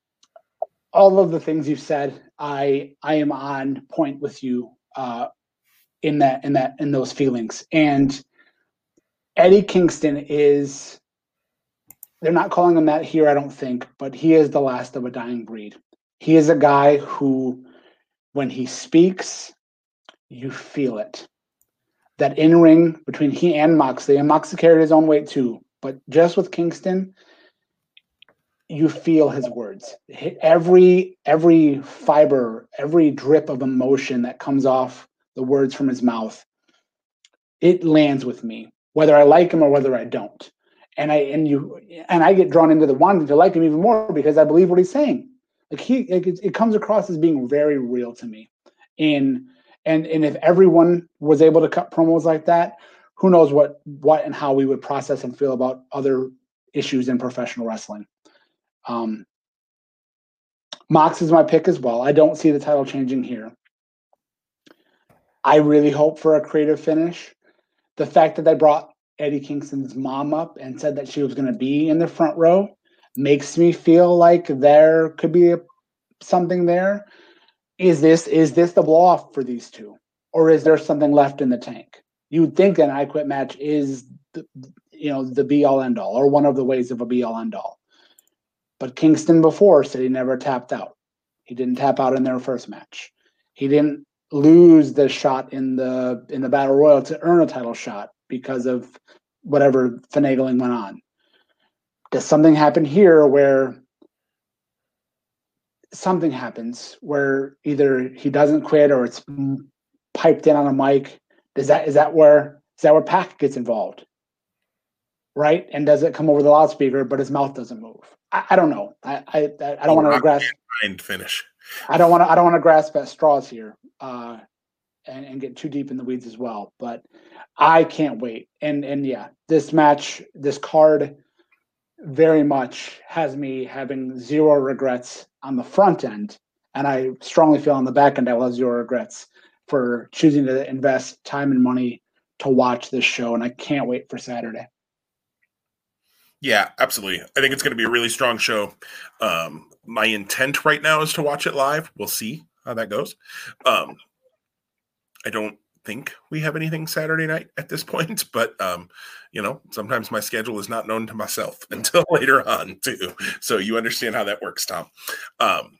all of the things you've said, I I am on point with you uh, in that in that in those feelings. And Eddie Kingston is they're not calling him that here, I don't think, but he is the last of a dying breed. He is a guy who, when he speaks, you feel it. That in ring between he and Moxley, and Moxley carried his own weight too, but just with Kingston, you feel his words. Every every fiber, every drip of emotion that comes off the words from his mouth, it lands with me, whether I like him or whether I don't. And I and you and I get drawn into the wanting to like him even more because I believe what he's saying. Like he, like it, it comes across as being very real to me. And and and if everyone was able to cut promos like that, who knows what what and how we would process and feel about other issues in professional wrestling. Um, Mox is my pick as well. I don't see the title changing here. I really hope for a creative finish. The fact that they brought Eddie Kingston's mom up and said that she was going to be in the front row makes me feel like there could be a, something there. Is this is this the blow off for these two, or is there something left in the tank? You would think an I Quit match is the, you know the be all end all, or one of the ways of a be all end all. But Kingston before said he never tapped out. He didn't tap out in their first match. He didn't lose the shot in the in the battle royal to earn a title shot because of whatever finagling went on. Does something happen here where something happens where either he doesn't quit or it's piped in on a mic? Is that is that where is that where Pac gets involved? Right? And does it come over the loudspeaker, but his mouth doesn't move? I, I don't know. I I, I don't want to grasp. Finish. I don't want to. I don't want to grasp at straws here, uh, and, and get too deep in the weeds as well. But I can't wait. And and yeah, this match, this card, very much has me having zero regrets on the front end, and I strongly feel on the back end I will have zero regrets for choosing to invest time and money to watch this show. And I can't wait for Saturday. Yeah, absolutely. I think it's going to be a really strong show. Um, my intent right now is to watch it live. We'll see how that goes. Um, I don't think we have anything Saturday night at this *laughs* point, but um, you know, sometimes my schedule is not known to myself *laughs* until later on too. So you understand how that works, Tom. Um,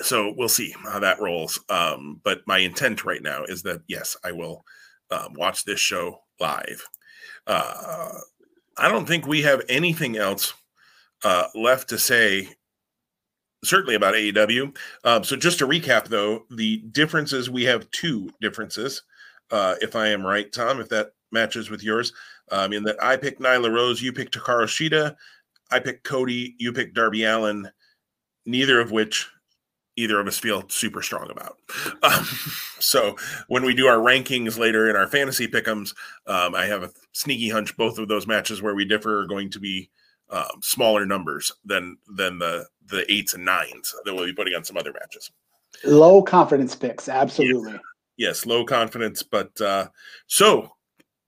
so we'll see how that rolls. Um, but my intent right now is that yes, I will um, watch this show live. Uh, I don't think we have anything else uh, left to say, certainly about AEW. Um, so, just to recap, though, the differences we have two differences, uh, if I am right, Tom, if that matches with yours. Um, in that I picked Nyla Rose, you picked Hikaru Shida, I picked Cody, you picked Darby Allin. neither of which either of us feel super strong about. *laughs* Um, so when we do our rankings later in our fantasy pickums, um, I have a sneaky hunch both of those matches where we differ are going to be um, smaller numbers than than the the eights and nines that we'll be putting on some other matches. Low confidence picks, absolutely. Yes, yes low confidence. But uh, so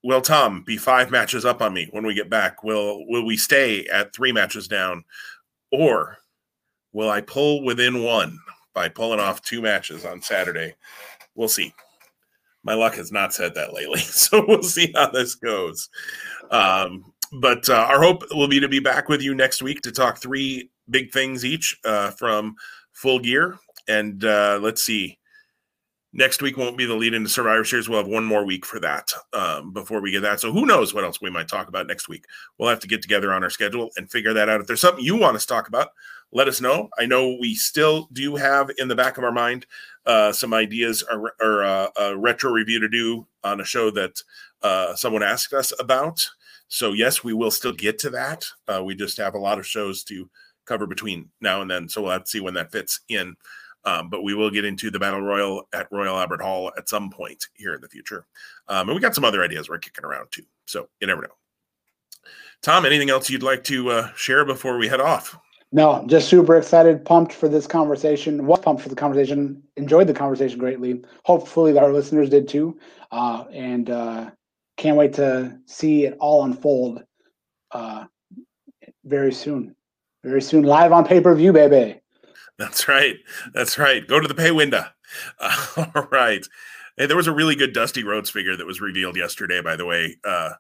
will Tom be five matches up on me when we get back? Will will we stay at three matches down, or will I pull within one? by pulling off two matches on Saturday. We'll see. My luck has not said that lately, *laughs* so we'll see how this goes. Um, but uh, our hope will be to be back with you next week to talk three big things each uh, from Full Gear. And uh, let's see. Next week won't be the lead into Survivor Series. We'll have one more week for that um, before we get that. So who knows what else we might talk about next week? We'll have to get together on our schedule and figure that out. If there's something you want us to talk about, let us know. I know we still do have in the back of our mind uh, some ideas or, or uh, a retro review to do on a show that uh, someone asked us about. So yes, we will still get to that. Uh, we just have a lot of shows to cover between now and then, so we'll have to see when that fits in. Um, but we will get into the battle royal at Royal Albert Hall at some point here in the future. Um, and we got some other ideas we're kicking around too. So you never know. Tom, anything else you'd like to uh, share before we head off? No, just super excited, pumped for this conversation. Was pumped for the conversation. Enjoyed the conversation greatly. Hopefully, our listeners did too. Uh, and uh, can't wait to see it all unfold uh, very soon. Very soon, live on pay per view, baby. That's right. That's right. Go to the pay window. *laughs* all right. Hey, there was a really good Dusty Rhodes figure that was revealed yesterday. By the way, uh,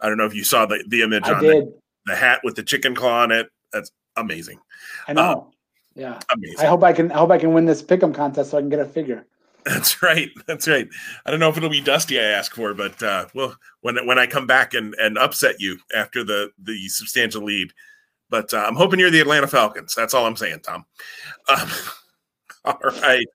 I don't know if you saw the, the image I on did. the, the hat with the chicken claw on it. That's amazing. I know. yeah. Amazing. I hope I can. I hope I can win this pick'em contest so I can get a figure. That's right. That's right. I don't know if it'll be Dusty I ask for, but uh, well, when when I come back and and upset you after the the substantial lead, but uh, I'm hoping you're the Atlanta Falcons. That's all I'm saying, Tom. Um, *laughs* all right.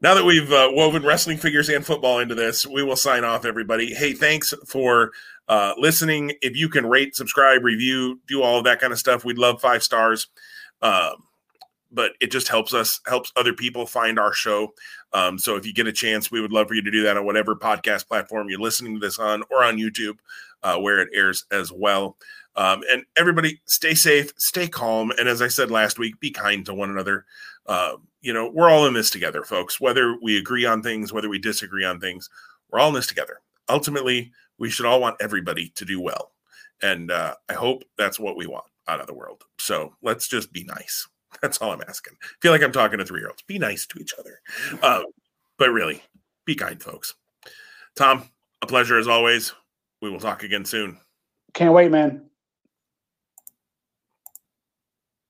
Now that we've uh, woven wrestling figures and football into this, we will sign off, everybody. Hey, thanks for uh, listening. If you can rate, subscribe, review, do all of that kind of stuff, we'd love five stars. Um, but it just helps us, helps other people find our show. Um, so if you get a chance, we would love for you to do that on whatever podcast platform you're listening to this on or on YouTube, uh, where it airs as well. Um, and everybody, stay safe, stay calm, and as I said last week, be kind to one another. Uh, you know, we're all in this together, folks. Whether we agree on things, whether we disagree on things, we're all in this together. Ultimately, we should all want everybody to do well, and uh, I hope that's what we want out of the world. So let's just be nice. That's all I'm asking. I feel like I'm talking to three year olds. Be nice to each other, uh, but really, be kind, folks. Tom, a pleasure as always. We will talk again soon. Can't wait, man.